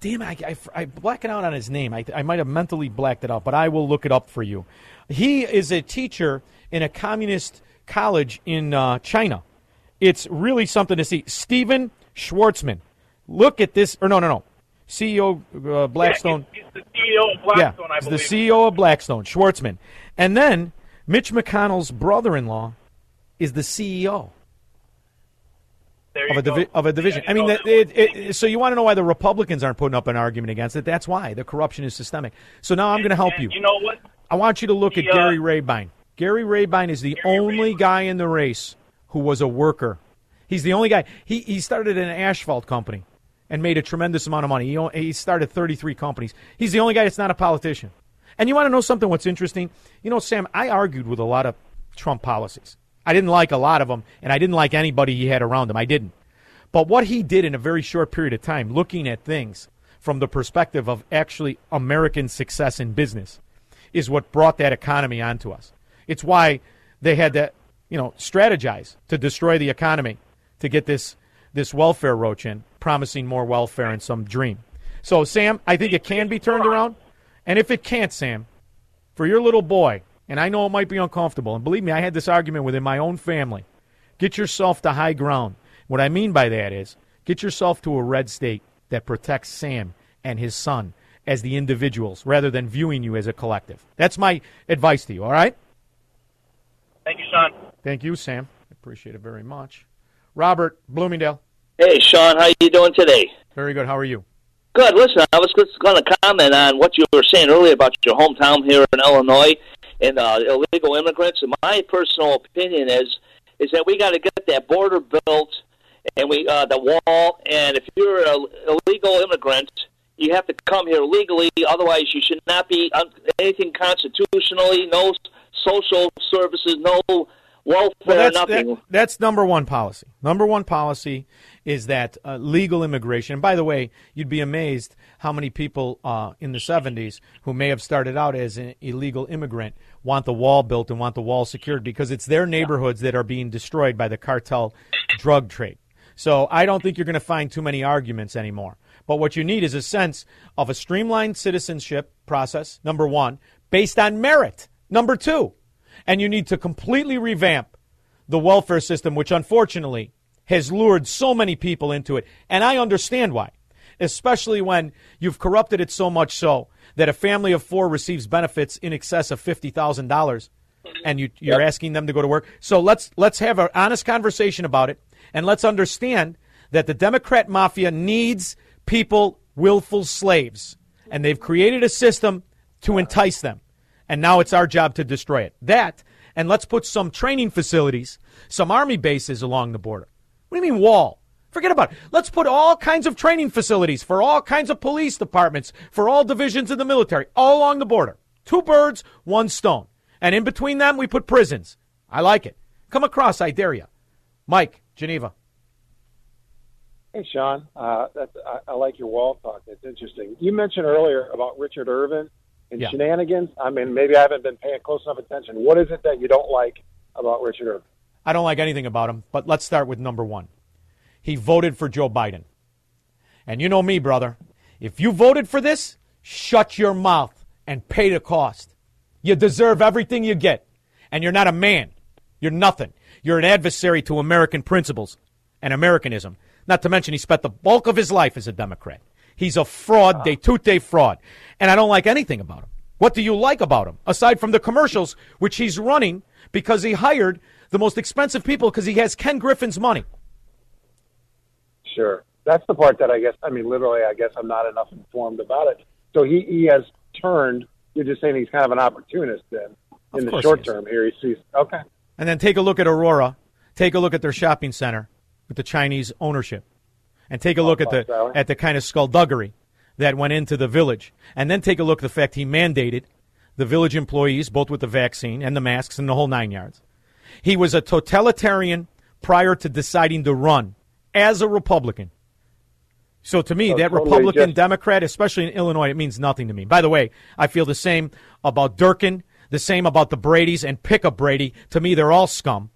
Damn, I, I, I blacking out on his name. I, I might have mentally blacked it out, but I will look it up for you. He is a teacher in a communist college in uh, China it's really something to see. Stephen Schwarzman. Look at this. Or no, no, no. CEO uh, Blackstone.
Yeah, he's, he's, the CEO of Blackstone,
yeah,
I believe.
the CEO of Blackstone, Schwarzman. And then Mitch McConnell's brother-in-law is the CEO of a, divi- of a division. I mean, it, it, so you want to know why the Republicans aren't putting up an argument against it? That's why the corruption is systemic. So now I'm going to help you.
You know what?
I want you to look
The,
at
uh,
Gary Rabine. Gary Rabine is the only guy in the race who was a worker. He's the only guy. He, he started an asphalt company and made a tremendous amount of money. He, he started 33 companies. He's the only guy that's not a politician. And you want to know something what's interesting? You know, Sam, I argued with a lot of Trump policies. I didn't like a lot of them, and I didn't like anybody he had around him. I didn't. But what he did in a very short period of time, looking at things from the perspective of actually American success in business, is what brought that economy onto us. It's why they had to, you know, strategize to destroy the economy to get this this welfare roach in, promising more welfare and some dream. So, Sam, I think it can be turned around. And if it can't, Sam, for your little boy, and I know it might be uncomfortable, and believe me, I had this argument within my own family. Get yourself to high ground. What I mean by that is get yourself to a red state that protects Sam and his son as the individuals rather than viewing you as a collective. That's my advice to you, all right?
Thank you, Shaun.
Thank you, Sam. I appreciate it very much. Robert Bloomingdale.
Hey, Shaun, how are you doing today?
Very good. How are you?
Good. Listen, I was just going to comment on what you were saying earlier about your hometown here in Illinois and uh, illegal immigrants. And my personal opinion is is that we got to get that border built and we uh, the wall. And if you're an illegal immigrant, you have to come here legally. Otherwise, you should not be uh, anything constitutionally. No social services. No welfare.
Well, that's,
nothing.
that- that's number one policy. Number one policy is that uh, legal immigration. And by the way, you'd be amazed how many people uh, in the 70s who may have started out as an illegal immigrant want the wall built and want the wall secured because it's their neighborhoods that are being destroyed by the cartel drug trade. So I don't think you're going to find too many arguments anymore. But what you need is a sense of a streamlined citizenship process, number one, based on merit, number two. And you need to completely revamp the welfare system, which unfortunately has lured so many people into it. And I understand why, especially when you've corrupted it so much so that a family of four receives benefits in excess of $50,000 and you, you're asking them to go to work. So let's, let's have an honest conversation about it and let's understand that the Democrat mafia needs people willful slaves. And they've created a system to entice them. And now it's our job to destroy it. That, and let's put some training facilities, some army bases along the border. What do you mean wall? Forget about it. Let's put all kinds of training facilities for all kinds of police departments, for all divisions of the military, all along the border. Two birds, one stone. And in between them, we put prisons. I like it. Come across, I dare you. Mike, Geneva.
Hey, Shaun. Uh, that's, I, I like your wall talk. It's interesting. You mentioned earlier about Richard Irvin and
Yeah.
shenanigans. I mean, maybe I haven't been paying close enough attention. What is it that you don't like about Richard Irvin?
I don't like anything about him, but let's start with number one. He voted for Joe Biden. And you know me, brother. If you voted for this, shut your mouth and pay the cost. You deserve everything you get. And you're not a man. You're nothing. You're an adversary to American principles and Americanism. Not to mention, he spent the bulk of his life as a Democrat. He's a fraud, de toute fraud. And I don't like anything about him. What do you like about him? Aside from the commercials, which he's running because he hired the most expensive people because he has Ken Griffin's money.
Sure. That's the part that I guess, I mean, literally, I guess I'm not enough informed about it. So he, he has turned, you're just saying he's kind of an opportunist then in the short
he
term here. He sees, okay.
And then take a look at Aurora. Take a look at their shopping center with the Chinese ownership. And take a look at the
Valley.
at the kind of skullduggery that went into the village. And then take a look at the fact he mandated the village employees, both with the vaccine and the masks and the whole nine yards. He was a totalitarian prior to deciding to run as a Republican. So to me,
So
that
totally
Republican
just-
Democrat, especially in Illinois, it means nothing to me. By the way, I feel the same about Durkin, the same about the Brady's and Pickup Brady. To me, they're all scum.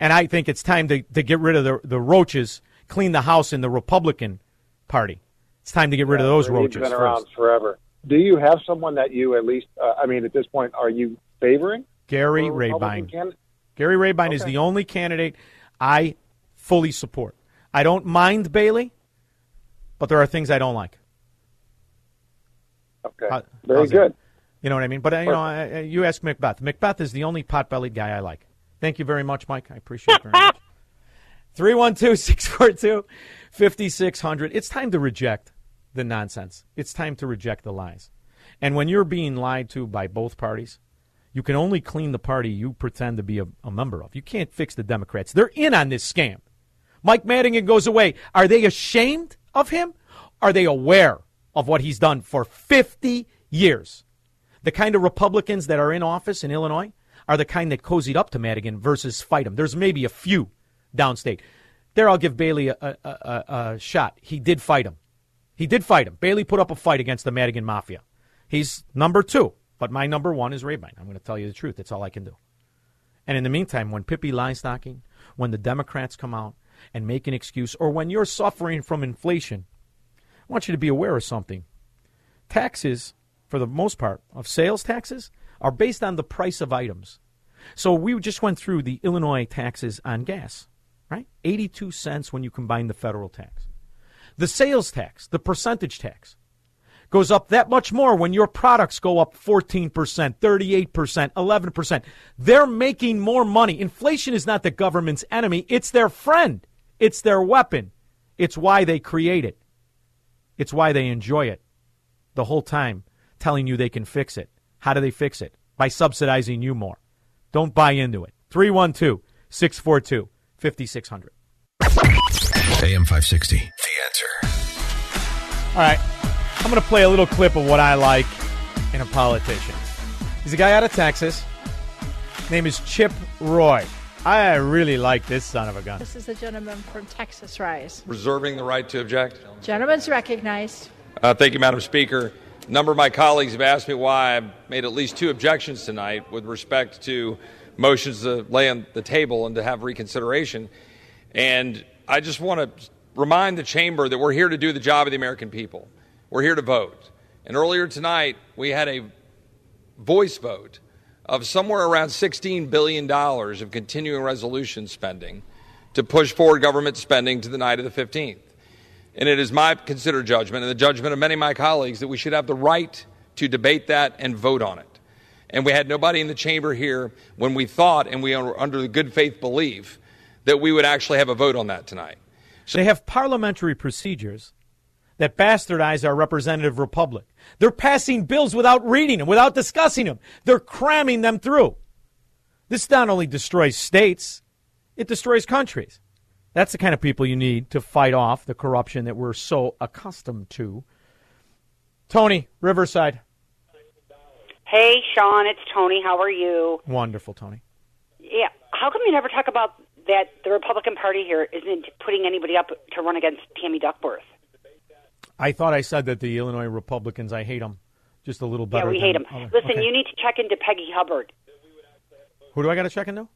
And I think it's time to, to get rid of the, the roaches, clean the house in the Republican Party. It's time to get rid of those
He's
roaches
been
first.
around forever. Do you have someone that you at least, uh, I mean, at this point, are you favoring?
Gary Rabine.
candidate?
Gary Rabine is the only candidate I fully support. I don't mind Bailey, but there are things I don't like.
Okay.
How-
Very
how's that?
good.
You know what I mean? But uh, you know, I, I- you ask Macbeth. Macbeth is the only pot-bellied guy I like. Thank you very much, Mike. I appreciate it very much. *laughs* 312-642-5600. It's time to reject the nonsense. It's time to reject the lies. And when you're being lied to by both parties, you can only clean the party you pretend to be a, a member of. You can't fix the Democrats. They're in on this scam. Mike Madigan goes away. Are they ashamed of him? Are they aware of what he's done for 50 years? The kind of Republicans that are in office in Illinois, are the kind that cozied up to Madigan versus fight him. There's maybe a few downstate. There, I'll give Bailey a, a, a, a shot. He did fight him. He did fight him. Bailey put up a fight against the Madigan Mafia. He's number two, but my number one is Rabine. I'm going to tell you the truth. That's all I can do. And in the meantime, when Pippi Longstocking, when the Democrats come out and make an excuse, or when you're suffering from inflation, I want you to be aware of something. Taxes, for the most part, of sales taxes are based on the price of items. So we just went through the Illinois taxes on gas, right? 82 cents when you combine the federal tax. The sales tax, the percentage tax, goes up that much more when your products go up 14%, 38%, 11%. They're making more money. Inflation is not the government's enemy, it's their friend, it's their weapon. It's why they create it, it's why they enjoy it the whole time, telling you they can fix it. How do they fix it? By subsidizing you more. Don't buy into it. 312 642 5600.
AM 560. The answer.
All right. I'm going to play a little clip of what I like in a politician. He's a guy out of Texas. His name is Chip Roy. I really like this son of a gun.
This is a gentleman from Texas Rise.
Reserving the right to object.
Gentleman's recognized.
Uh, thank you, Madam Speaker. A number of my colleagues have asked me why I've made at least two objections tonight with respect to motions to lay on the table and to have reconsideration. And I just want to remind the chamber that we're here to do the job of the American people. We're here to vote. And earlier tonight, we had a voice vote of somewhere around $16 billion of continuing resolution spending to push forward government spending to the night of the 15th. And it is my considered judgment and the judgment of many of my colleagues that we should have the right to debate that and vote on it. And we had nobody in the chamber here when we thought, and we are under the good faith belief, that we would actually have a vote on that tonight.
So they have parliamentary procedures that bastardize our representative republic. They're passing bills without reading them, without discussing them. They're cramming them through. This not only destroys states, it destroys countries. That's the kind of people you need to fight off the corruption that we're so accustomed to. Tony, Riverside.
Hey, Shaun, it's Tony. How are you?
Wonderful, Tony.
Yeah. How come you never talk about that the Republican Party here isn't putting anybody up to run against Tammy Duckworth?
I thought I said that the Illinois Republicans, I hate them just a little better.
Yeah, we hate them.
other-
Listen,
okay.
you need to check into Peggy Hubbard.
Who do I got to check into?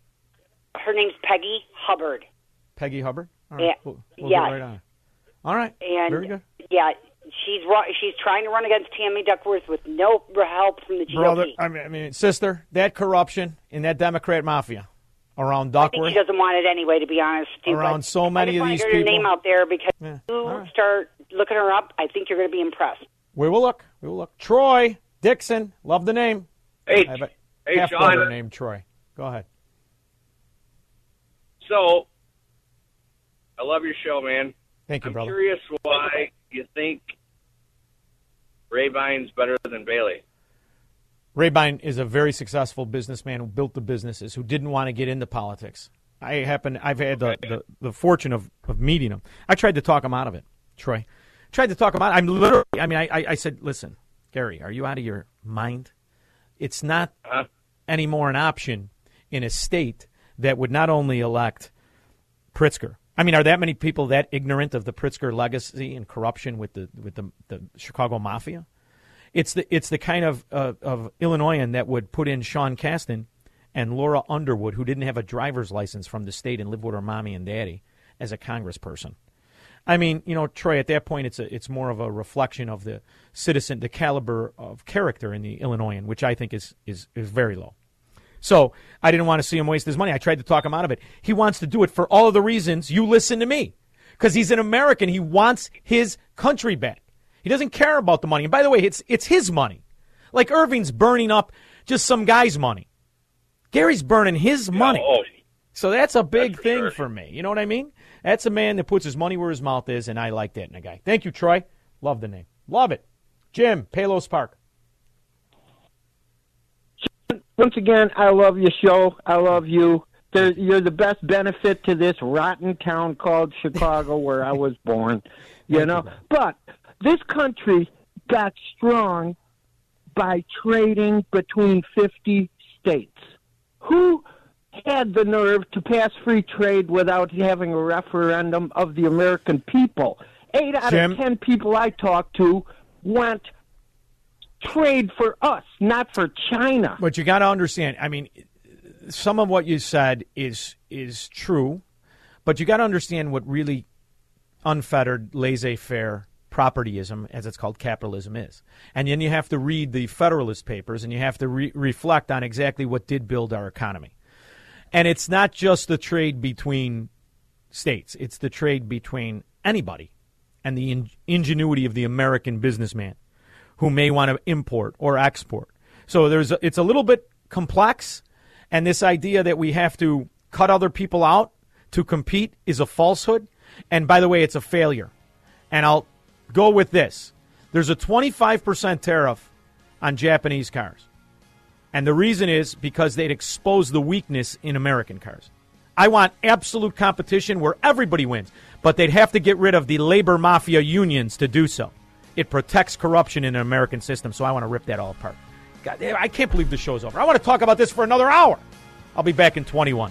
Her name's Peggy Hubbard.
Peggy Hubbard? All
Yeah.
We'll, we'll right on. All right.
And
Very good.
yeah, she's she's trying to run against Tammy Duckworth with no help from the GOP.
Brother, I mean, I mean, sister, that corruption in that Democrat mafia around
I think
Duckworth.
she doesn't want it anyway, to be honest. with you,
Around
but
so many
I just
of
wanna
these
get her name out there because you start looking her up. I think you're going to be impressed.
We will look. We will look. Troy Dixon, love the name.
Hey,
I have a
hey,
half
Shaun.
brother named Troy. Go ahead.
So, I love your show, man.
Thank you,
I'm
brother.
curious why you think Rabine's better than Bailey.
Rabine is a very successful businessman who built the businesses, who didn't want to get into politics. I happen, I've had the, the, the fortune of, of meeting him. I tried to talk him out of it, Troy. Tried to talk him out. I'm literally, I mean, I, I, I said, listen, Gary, are you out of your mind? It's not anymore an option in a state that would not only elect Pritzker. I mean, are that many people that ignorant of the Pritzker legacy and corruption with the with the, the Chicago mafia? It's the it's the kind of uh, of Illinoisan that would put in Sean Casten and Laura Underwood, who didn't have a driver's license from the state and lived with her mommy and daddy, as a congressperson. I mean, you know, Troy. At that point, it's a, it's more of a reflection of the citizen, the caliber of character in the Illinoisan, which I think is is is very low. So I didn't want to see him waste his money. I tried to talk him out of it. He wants to do it for all of the reasons you listen to me, because he's an American. He wants his country back. He doesn't care about the money. And by the way, it's it's his money. Like Irvin's burning up just some guy's money. Gary's burning his money. Oh, so that's a big thing for me. You know what I mean? That's a man that puts his money where his mouth is, and I like that in a guy. Thank you, Troy. Love the name. Love it. Jim, Palos Park.
Once again, I love your show. I love you. You're the best benefit to this rotten town called Chicago where I was born. *laughs* You know, but this country got strong by trading between 50 states. who had the nerve to pass free trade without having a referendum of the American people? Eight out
Jim?
of ten people I talked to want trade for us, not for China.
But you got to understand. I mean, some of what you said is is true, but you got to understand what really unfettered, laissez-faire propertyism, as it's called, capitalism is. And then you have to read the Federalist Papers, and you have to re- reflect on exactly what did build our economy. And it's not just the trade between states; it's the trade between anybody, and the in- ingenuity of the American businessman who may want to import or export. So there's a, it's a little bit complex, and this idea that we have to cut other people out to compete is a falsehood. And by the way, it's a failure. And I'll go with this: there's a 25% tariff on Japanese cars, and the reason is because they'd expose the weakness in American cars. I want absolute competition where everybody wins, but they'd have to get rid of the labor mafia unions to do so. It protects corruption in an American system, so I want to rip that all apart. God, I can't believe the show's over. I want to talk about this for another hour. I'll be back in 21.